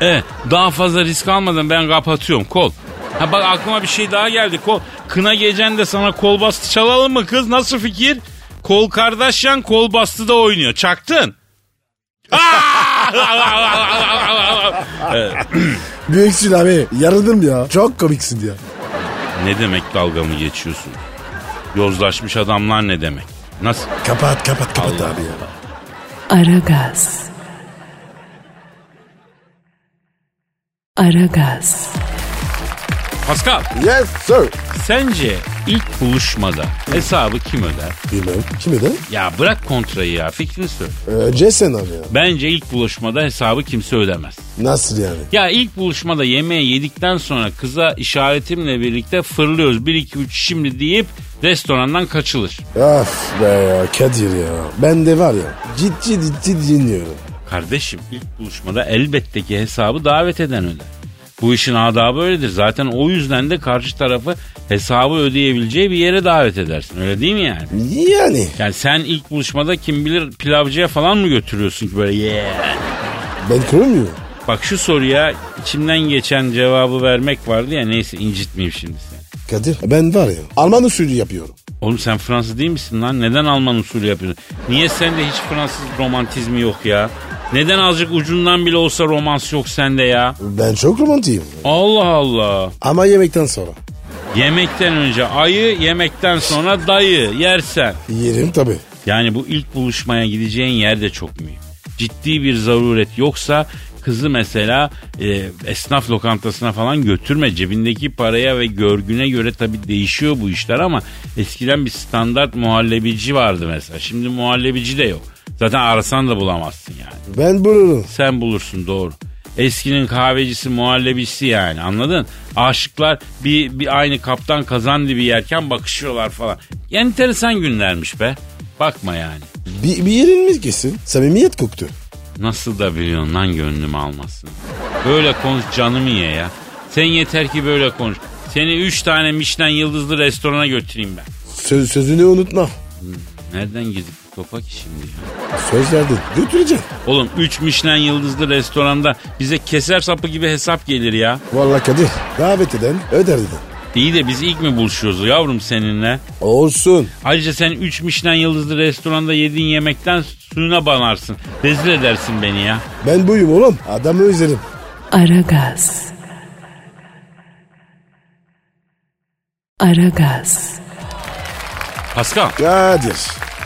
Speaker 2: E, daha fazla risk almadan ben kapatıyorum kol. Ha bak aklıma bir şey daha geldi kol. Kına gecen de sana kol bastı çalalım mı kız? Nasıl fikir? Kol Kardashian kol bastı da oynuyor. Çaktın.
Speaker 4: Büyüksün abi. Yarıldım ya. Çok komiksin ya.
Speaker 2: ne demek dalga mı geçiyorsun? Yozlaşmış adamlar ne demek? Nasıl?
Speaker 4: Kapat kapat kapat
Speaker 2: Allah
Speaker 4: abi ya.
Speaker 1: Aragaz. Aragaz.
Speaker 2: Pascal
Speaker 4: Yes sir.
Speaker 2: sence ilk buluşmada hesabı kim öder?
Speaker 4: Bilmem. Kim öder?
Speaker 2: Ya bırak kontrayı ya fikrini söyle.
Speaker 4: Önce sen abi ya.
Speaker 2: Bence ilk buluşmada hesabı kimse ödemez.
Speaker 4: Nasıl yani?
Speaker 2: Ya ilk buluşmada yemeği yedikten sonra kıza işaretimle birlikte fırlıyoruz 1 2 3 şimdi deyip restorandan kaçılır.
Speaker 4: Of be ya Kadir ya. Ben de var ya ciddi ciddi dinliyorum.
Speaker 2: Kardeşim ilk buluşmada elbette ki hesabı davet eden öder. Bu işin adabı öyledir. Zaten o yüzden de karşı tarafı hesabı ödeyebileceği bir yere davet edersin. Öyle değil mi yani?
Speaker 4: Yani
Speaker 2: Yani sen ilk buluşmada kim bilir pilavcıya falan mı götürüyorsun ki böyle yeah.
Speaker 4: ben kırılmıyorum.
Speaker 2: Bak şu soruya içimden geçen cevabı vermek vardı ya neyse incitmeyeyim şimdi seni.
Speaker 4: Kadir ben var ya Alman usulü yapıyorum.
Speaker 2: Oğlum sen Fransız değil misin lan? Neden Alman usulü yapıyorsun? Niye sende hiç Fransız romantizmi yok ya? Neden azıcık ucundan bile olsa romans yok sende ya?
Speaker 4: Ben çok romantiyim.
Speaker 2: Allah Allah.
Speaker 4: Ama yemekten sonra.
Speaker 2: Yemekten önce ayı, yemekten sonra dayı yersen.
Speaker 4: Yerim tabii.
Speaker 2: Yani bu ilk buluşmaya gideceğin yer de çok mühim. Ciddi bir zaruret yoksa kızı mesela e, esnaf lokantasına falan götürme. Cebindeki paraya ve görgüne göre tabii değişiyor bu işler ama eskiden bir standart muhallebici vardı mesela. Şimdi muhallebici de yok. Zaten arasan da bulamazsın yani.
Speaker 4: Ben bulurum.
Speaker 2: Sen bulursun doğru. Eskinin kahvecisi muhallebisi yani anladın? Aşıklar bir, bir aynı kaptan kazan dibi yerken bakışıyorlar falan. Enteresan günlermiş be. Bakma yani.
Speaker 4: Bir, bir yerin mi kesin? Samimiyet koktu.
Speaker 2: Nasıl da biliyorsun lan gönlümü almasın. Böyle konuş canımı ye ya. Sen yeter ki böyle konuş. Seni üç tane Michelin yıldızlı restorana götüreyim ben.
Speaker 4: Söz, sözünü unutma.
Speaker 2: Nereden girdik topa ki şimdi ya?
Speaker 4: Söz verdin. Götüreceğim.
Speaker 2: Oğlum 3 Michelin yıldızlı restoranda bize keser sapı gibi hesap gelir ya.
Speaker 4: Vallahi Kadir davet eden öder dedi.
Speaker 2: İyi de biz ilk mi buluşuyoruz yavrum seninle?
Speaker 4: Olsun.
Speaker 2: Ayrıca sen 3 Michelin yıldızlı restoranda yediğin yemekten suyuna banarsın. Rezil edersin beni ya.
Speaker 4: Ben buyum oğlum. Adamı üzerim.
Speaker 1: Aragaz. Aragaz.
Speaker 2: Pascal,
Speaker 4: Kadir.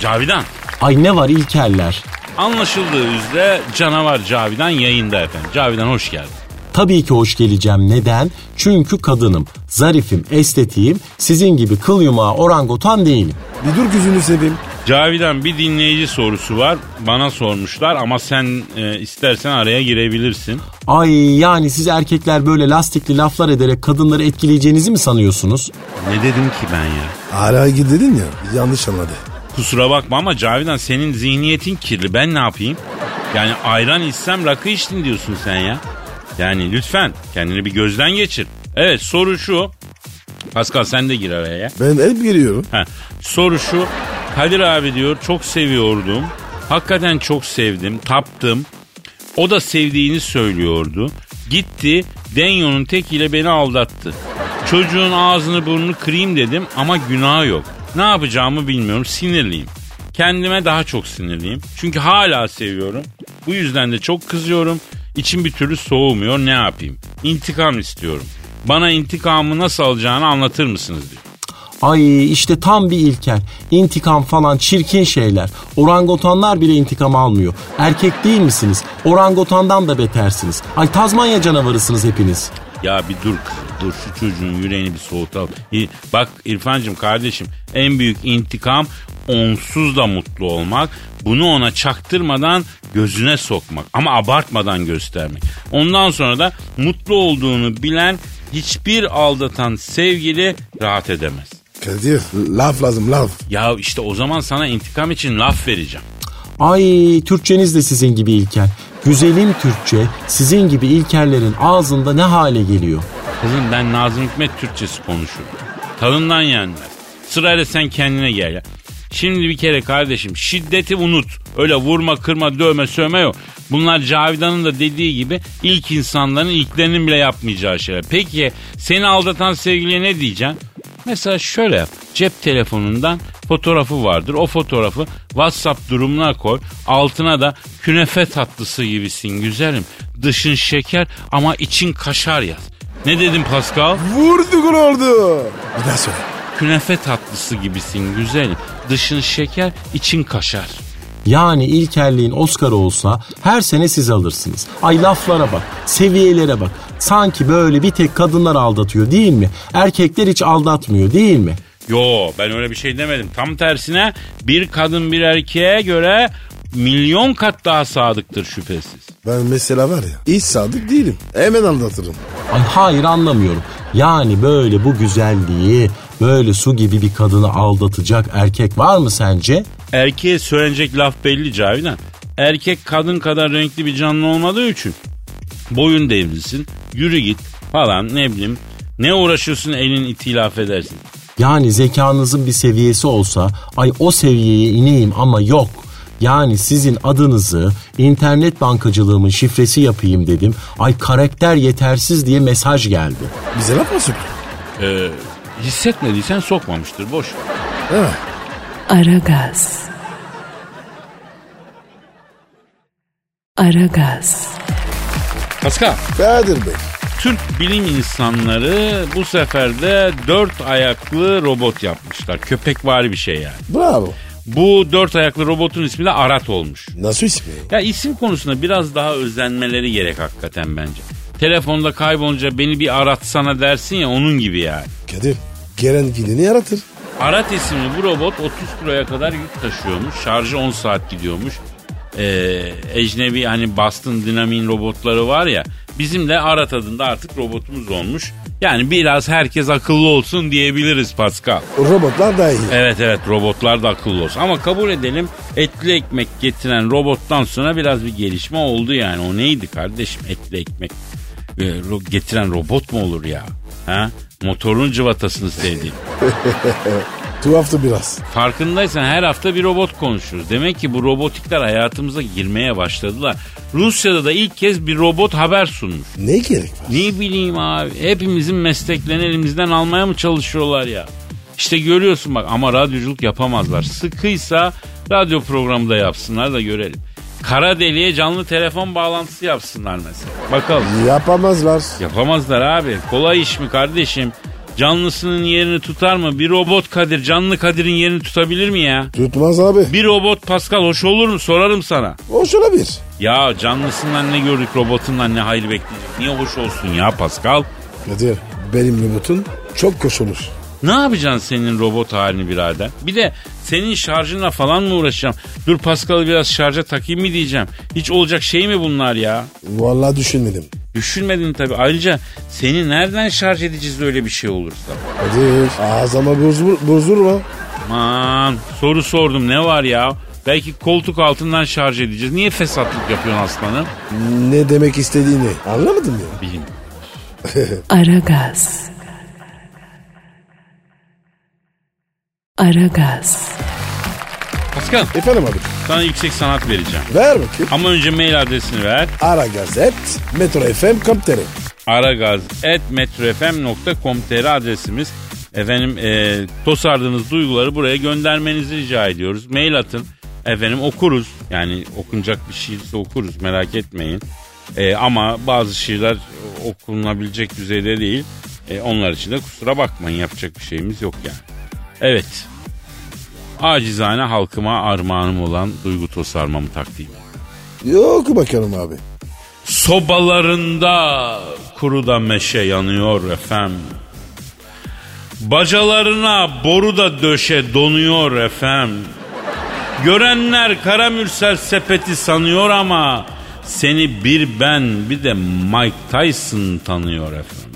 Speaker 2: Cavidan.
Speaker 3: Ay ne var İlkerler?
Speaker 2: Anlaşıldığı üzere canavar Cavidan yayında efendim. Cavidan hoş geldin.
Speaker 3: Tabii ki hoş geleceğim. Neden? Çünkü kadınım, zarifim, estetiğim, sizin gibi kıl yumağı orangutan değilim.
Speaker 4: Bir dur gözünü seveyim.
Speaker 2: Cavidan bir dinleyici sorusu var. Bana sormuşlar ama sen e, istersen araya girebilirsin.
Speaker 3: Ay yani siz erkekler böyle lastikli laflar ederek kadınları etkileyeceğinizi mi sanıyorsunuz?
Speaker 2: Ne dedim ki ben ya?
Speaker 4: Ara gir dedin ya yanlış anladı.
Speaker 2: Kusura bakma ama Cavidan senin zihniyetin kirli. Ben ne yapayım? Yani ayran içsem rakı içtin diyorsun sen ya. Yani lütfen kendini bir gözden geçir. Evet soru şu. Pascal sen de gir araya. ya.
Speaker 4: Ben hep giriyorum.
Speaker 2: Ha, soru şu. Kadir abi diyor çok seviyordum. Hakikaten çok sevdim, taptım. O da sevdiğini söylüyordu. Gitti, Denyo'nun tekiyle beni aldattı. Çocuğun ağzını burnunu kırayım dedim ama günah yok. Ne yapacağımı bilmiyorum, sinirliyim. Kendime daha çok sinirliyim. Çünkü hala seviyorum. Bu yüzden de çok kızıyorum. İçim bir türlü soğumuyor. Ne yapayım? İntikam istiyorum. Bana intikamı nasıl alacağını anlatır mısınız diyor.
Speaker 3: Ay işte tam bir ilkel. İntikam falan çirkin şeyler. Orangotanlar bile intikam almıyor. Erkek değil misiniz? Orangotandan da betersiniz. Ay Tazmanya canavarısınız hepiniz.
Speaker 2: Ya bir dur kızım dur şu çocuğun yüreğini bir soğutalım. İ- Bak İrfancığım kardeşim en büyük intikam onsuz da mutlu olmak. Bunu ona çaktırmadan gözüne sokmak ama abartmadan göstermek. Ondan sonra da mutlu olduğunu bilen hiçbir aldatan sevgili rahat edemez.
Speaker 4: Kadir laf lazım laf.
Speaker 2: Ya işte o zaman sana intikam için laf vereceğim.
Speaker 3: Ay Türkçeniz de sizin gibi ilkel. Güzelim Türkçe sizin gibi ilkellerin ağzında ne hale geliyor?
Speaker 2: Kızım ben Nazım Hikmet Türkçesi konuşurum. Tadından yenmez. Sırayla sen kendine gel ya. Şimdi bir kere kardeşim şiddeti unut. Öyle vurma, kırma, dövme, sövme yok. Bunlar Cavidan'ın da dediği gibi ilk insanların ilklerinin bile yapmayacağı şeyler. Peki seni aldatan sevgiliye ne diyeceksin? Mesela şöyle yap. Cep telefonundan fotoğrafı vardır. O fotoğrafı WhatsApp durumuna koy. Altına da künefe tatlısı gibisin güzelim. Dışın şeker ama için kaşar yaz. Ne dedim Pascal?
Speaker 4: Vurdu oldu. Bir daha söyle.
Speaker 2: Künefe tatlısı gibisin güzelim. Dışın şeker, için kaşar.
Speaker 3: Yani ilkelliğin Oscar'ı olsa her sene siz alırsınız. Ay laflara bak, seviyelere bak. Sanki böyle bir tek kadınlar aldatıyor değil mi? Erkekler hiç aldatmıyor değil mi?
Speaker 2: Yo ben öyle bir şey demedim. Tam tersine bir kadın bir erkeğe göre milyon kat daha sadıktır şüphesiz.
Speaker 4: Ben mesela var ya hiç sadık değilim. Hemen aldatırım.
Speaker 3: Ay hayır anlamıyorum. Yani böyle bu güzelliği, böyle su gibi bir kadını aldatacak erkek var mı sence?
Speaker 2: Erkeğe söylenecek laf belli Cavidan. Erkek kadın kadar renkli bir canlı olmadığı için boyun devrilsin, yürü git falan ne bileyim. Ne uğraşıyorsun elin itiyle affedersin.
Speaker 3: Yani zekanızın bir seviyesi olsa ay o seviyeye ineyim ama yok. Yani sizin adınızı internet bankacılığımın şifresi yapayım dedim. Ay karakter yetersiz diye mesaj geldi.
Speaker 4: Bize laf mı söylüyor?
Speaker 2: Ee, hissetmediysen sokmamıştır boş. ver.
Speaker 1: Aragaz. Aragaz.
Speaker 2: Pascal.
Speaker 4: Kadir Bey.
Speaker 2: Türk bilim insanları bu sefer de dört ayaklı robot yapmışlar. Köpekvari bir şey yani.
Speaker 4: Bravo.
Speaker 2: Bu dört ayaklı robotun ismi de Arat olmuş.
Speaker 4: Nasıl ismi?
Speaker 2: Ya isim konusunda biraz daha özenmeleri gerek hakikaten bence. Telefonda kaybolunca beni bir aratsana dersin ya onun gibi yani.
Speaker 4: Kadir. Gelen gideni yaratır.
Speaker 2: Arat isimli bu robot 30 kiloya kadar yük taşıyormuş. Şarjı 10 saat gidiyormuş. Ee, ecnebi hani Boston Dynamics robotları var ya. Bizim de Arat adında artık robotumuz olmuş. Yani biraz herkes akıllı olsun diyebiliriz Pascal.
Speaker 4: Robotlar da iyi.
Speaker 2: Evet evet robotlar da akıllı olsun. Ama kabul edelim etli ekmek getiren robottan sonra biraz bir gelişme oldu yani. O neydi kardeşim etli ekmek e, getiren robot mu olur ya? Ha? Motorun cıvatasını sevdiğim.
Speaker 4: Tuhaftı biraz.
Speaker 2: Farkındaysan her hafta bir robot konuşuyoruz. Demek ki bu robotikler hayatımıza girmeye başladılar. Rusya'da da ilk kez bir robot haber sunmuş.
Speaker 4: Ne gerek var?
Speaker 2: Ne bileyim abi hepimizin mesleklerini elimizden almaya mı çalışıyorlar ya? İşte görüyorsun bak ama radyoculuk yapamazlar. Sıkıysa radyo programı da yapsınlar da görelim. Kara deliğe canlı telefon bağlantısı yapsınlar mesela. Bakalım.
Speaker 4: Yapamazlar.
Speaker 2: Yapamazlar abi. Kolay iş mi kardeşim? Canlısının yerini tutar mı? Bir robot Kadir canlı Kadir'in yerini tutabilir mi ya?
Speaker 4: Tutmaz abi.
Speaker 2: Bir robot Pascal hoş olur mu? Sorarım sana.
Speaker 4: Hoş olabilir.
Speaker 2: Ya canlısından ne gördük robotundan ne hayır bekleyecek. Niye hoş olsun ya Pascal?
Speaker 4: Kadir benim robotun çok koş olur.
Speaker 2: Ne yapacaksın senin robot halini birader? Bir de senin şarjınla falan mı uğraşacağım? Dur Pascal'ı biraz şarja takayım mı diyeceğim. Hiç olacak şey mi bunlar ya?
Speaker 4: Vallahi düşünmedim.
Speaker 2: Düşünmedin tabii. Ayrıca seni nereden şarj edeceğiz öyle bir şey olursa?
Speaker 4: Kadir ağzıma bozdur, bozdurma.
Speaker 2: Aman soru sordum ne var ya? Belki koltuk altından şarj edeceğiz. Niye fesatlık yapıyorsun aslanım?
Speaker 4: Ne demek istediğini anlamadım ya.
Speaker 2: Bilmiyorum.
Speaker 1: Aragaz. Aragaz.
Speaker 2: Pascal
Speaker 4: Efendim abi.
Speaker 2: sana yüksek sanat vereceğim.
Speaker 4: Ver bakayım.
Speaker 2: Ama önce mail adresini ver.
Speaker 4: Ara Gazet Metro FM Komtere.
Speaker 2: aragaz.metrofm.com.tr adresimiz. Efendim e, tosardığınız duyguları buraya göndermenizi rica ediyoruz. Mail atın. Efendim okuruz. Yani okunacak bir şiirse okuruz merak etmeyin. E, ama bazı şiirler okunabilecek düzeyde değil. E, onlar için de kusura bakmayın yapacak bir şeyimiz yok yani. Evet. Acizane halkıma armağanım olan duygu tosarmamı takdim.
Speaker 4: Yok bakalım abi.
Speaker 2: Sobalarında kuru da meşe yanıyor efem. Bacalarına boru da döşe donuyor efem. Görenler kara mürsel sepeti sanıyor ama seni bir ben bir de Mike Tyson tanıyor efem.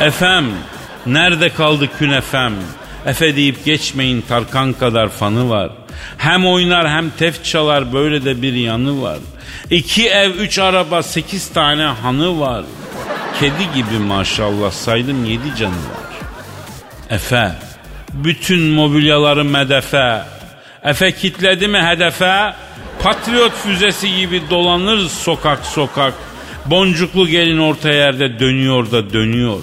Speaker 2: Efem nerede kaldı künefem? Efe deyip geçmeyin Tarkan kadar fanı var. Hem oynar hem tef çalar böyle de bir yanı var. İki ev üç araba sekiz tane hanı var. Kedi gibi maşallah saydım yedi canı var. Efe bütün mobilyaları medefe. Efe kitledi mi hedefe? Patriot füzesi gibi dolanırız sokak sokak. Boncuklu gelin orta yerde dönüyor da dönüyor.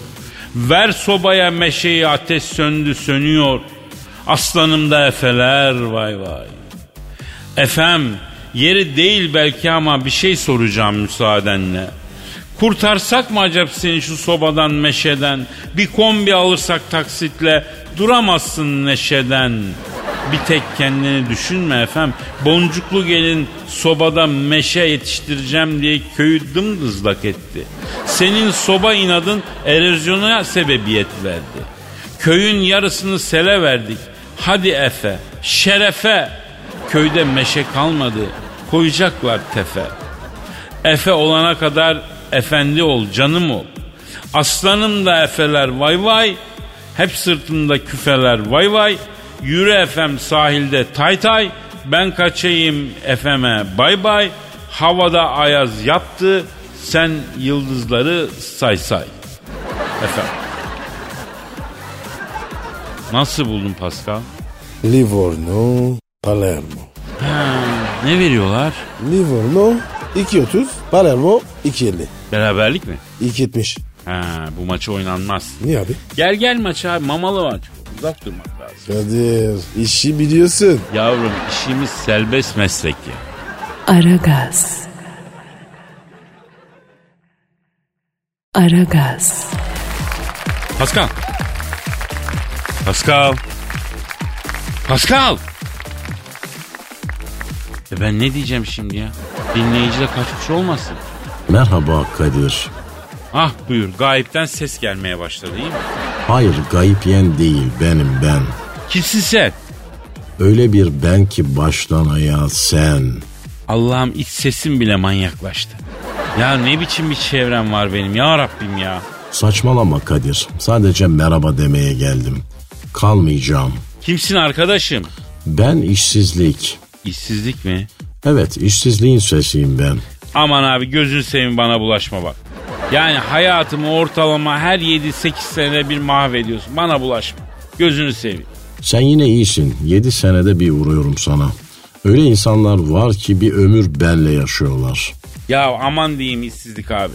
Speaker 2: Ver sobaya meşeyi ateş söndü sönüyor. Aslanımda efeler vay vay. Efem yeri değil belki ama bir şey soracağım müsaadenle. Kurtarsak mı acaba seni şu sobadan meşeden? Bir kombi alırsak taksitle duramazsın neşeden. Bir tek kendini düşünme efem. Boncuklu gelin sobada meşe yetiştireceğim diye köyü dımdızlak etti. Senin soba inadın erozyona sebebiyet verdi. Köyün yarısını sele verdik. Hadi Efe, şerefe. Köyde meşe kalmadı. Koyacaklar tefe. Efe olana kadar efendi ol, canım ol. Aslanım da efeler vay vay. Hep sırtımda küfeler vay vay. Yürü efem sahilde tay tay. Ben kaçayım efeme bay bay. Havada ayaz yaptı. Sen yıldızları say say. Efendim. Nasıl buldun Pascal?
Speaker 4: Livorno, Palermo.
Speaker 2: Ne veriyorlar?
Speaker 4: Livorno 2.30, Palermo 2.50.
Speaker 2: Beraberlik mi?
Speaker 4: 2.70.
Speaker 2: Ha, bu maçı oynanmaz.
Speaker 4: Niye abi?
Speaker 2: Gel gel maç abi mamalı maç. Uzak durmak lazım.
Speaker 4: Kadir işi biliyorsun.
Speaker 2: Yavrum işimiz serbest meslek ya.
Speaker 1: Aragaz. Aragaz.
Speaker 2: Pascal. Pascal. Pascal. E ben ne diyeceğim şimdi ya? Dinleyici de kaçmış olmasın.
Speaker 3: Merhaba Kadir.
Speaker 2: Ah buyur gayipten ses gelmeye başladı değil mi?
Speaker 3: Hayır gayip yen değil benim ben.
Speaker 2: Kimsin sen?
Speaker 3: Öyle bir ben ki baştan ayağa sen.
Speaker 2: Allah'ım iç sesim bile manyaklaştı. Ya ne biçim bir çevrem var benim ya Rabbim ya.
Speaker 3: Saçmalama Kadir. Sadece merhaba demeye geldim. Kalmayacağım.
Speaker 2: Kimsin arkadaşım?
Speaker 3: Ben işsizlik.
Speaker 2: İşsizlik mi?
Speaker 3: Evet işsizliğin sesiyim ben.
Speaker 2: Aman abi gözünü seveyim bana bulaşma bak. Yani hayatımı ortalama her 7-8 senede bir mahvediyorsun. Bana bulaşma. Gözünü seveyim.
Speaker 3: Sen yine iyisin. 7 senede bir uğruyorum sana. Öyle insanlar var ki bir ömür benle yaşıyorlar.
Speaker 2: Ya aman diyeyim işsizlik abi.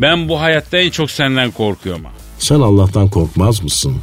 Speaker 2: Ben bu hayatta en çok senden korkuyorum ha.
Speaker 3: Sen Allah'tan korkmaz mısın?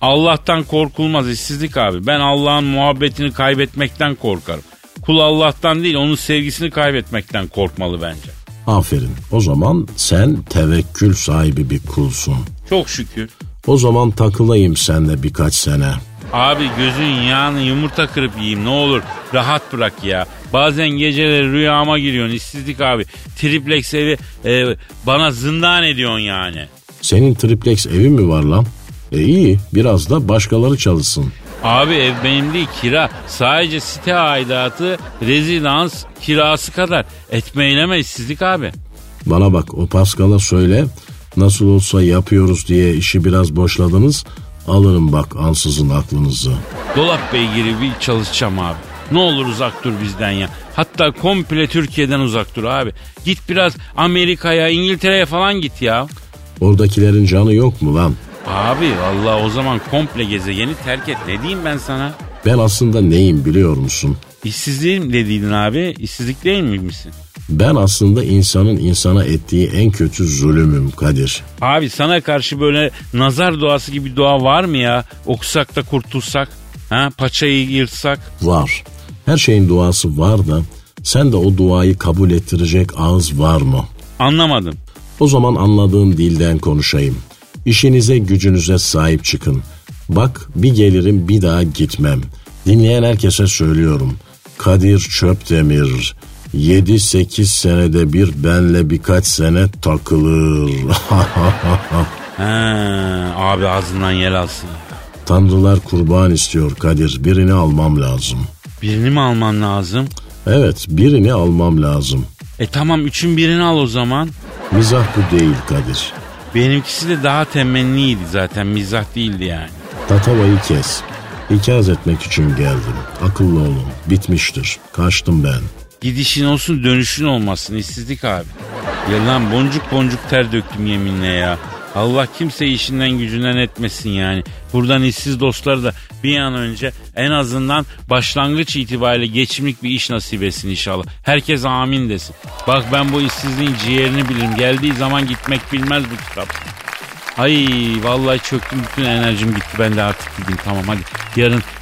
Speaker 2: Allah'tan korkulmaz işsizlik abi. Ben Allah'ın muhabbetini kaybetmekten korkarım. Kul Allah'tan değil onun sevgisini kaybetmekten korkmalı bence.
Speaker 3: Aferin. O zaman sen tevekkül sahibi bir kulsun.
Speaker 2: Çok şükür.
Speaker 3: O zaman takılayım senle birkaç sene.
Speaker 2: Abi gözün yağını yumurta kırıp yiyeyim ne olur rahat bırak ya. Bazen geceleri rüyama giriyorsun işsizlik abi. Triplex evi e, bana zindan ediyorsun yani.
Speaker 3: Senin triplex evi mi var lan? E iyi biraz da başkaları çalışsın.
Speaker 2: Abi ev benim değil kira. Sadece site aidatı rezidans kirası kadar. Etme eyleme işsizlik abi.
Speaker 3: Bana bak o Paskal'a söyle nasıl olsa yapıyoruz diye işi biraz boşladınız. Alırım bak ansızın aklınızı.
Speaker 2: Dolap beygiri bir çalışacağım abi. Ne olur uzak dur bizden ya. Hatta komple Türkiye'den uzak dur abi. Git biraz Amerika'ya, İngiltere'ye falan git ya.
Speaker 3: Oradakilerin canı yok mu lan?
Speaker 2: Abi vallahi o zaman komple gezegeni terk et. Ne diyeyim ben sana?
Speaker 3: Ben aslında neyim biliyor musun?
Speaker 2: İşsizliğim dediydin abi. İşsizlik değil miymişsin?
Speaker 3: Ben aslında insanın insana ettiği en kötü zulümüm Kadir.
Speaker 2: Abi sana karşı böyle nazar doğası gibi dua var mı ya? Okusak da kurtulsak. Ha paçayı yırtsak.
Speaker 3: Var. Her şeyin duası var da sen de o duayı kabul ettirecek ağız var mı?
Speaker 2: Anlamadım.
Speaker 3: O zaman anladığım dilden konuşayım. İşinize gücünüze sahip çıkın. Bak bir gelirim bir daha gitmem. Dinleyen herkese söylüyorum. Kadir Çöpdemir 7-8 senede bir benle birkaç sene takılır.
Speaker 2: He, abi ağzından yel alsın.
Speaker 3: Tanrılar kurban istiyor Kadir. Birini almam lazım.
Speaker 2: Birini mi alman lazım?
Speaker 3: Evet birini almam lazım.
Speaker 2: E tamam üçün birini al o zaman.
Speaker 3: Mizah bu değil Kadir.
Speaker 2: Benimkisi de daha temenniydi zaten mizah değildi yani.
Speaker 3: Tatavayı kes. İkaz etmek için geldim. Akıllı olun. Bitmiştir. Kaçtım ben.
Speaker 2: Gidişin olsun dönüşün olmasın işsizlik abi. Ya lan boncuk boncuk ter döktüm yeminle ya. Allah kimse işinden gücünden etmesin yani. Buradan işsiz dostlar da bir an önce en azından başlangıç itibariyle geçimlik bir iş nasip etsin inşallah. Herkes amin desin. Bak ben bu işsizliğin ciğerini bilirim. Geldiği zaman gitmek bilmez bu kitap. Ay vallahi çöktüm bütün enerjim gitti ben de artık gideyim tamam hadi. Yarın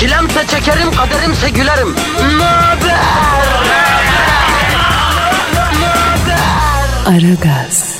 Speaker 6: Çilemse çekerim, kaderimse gülerim. Möber!
Speaker 1: Aragaz.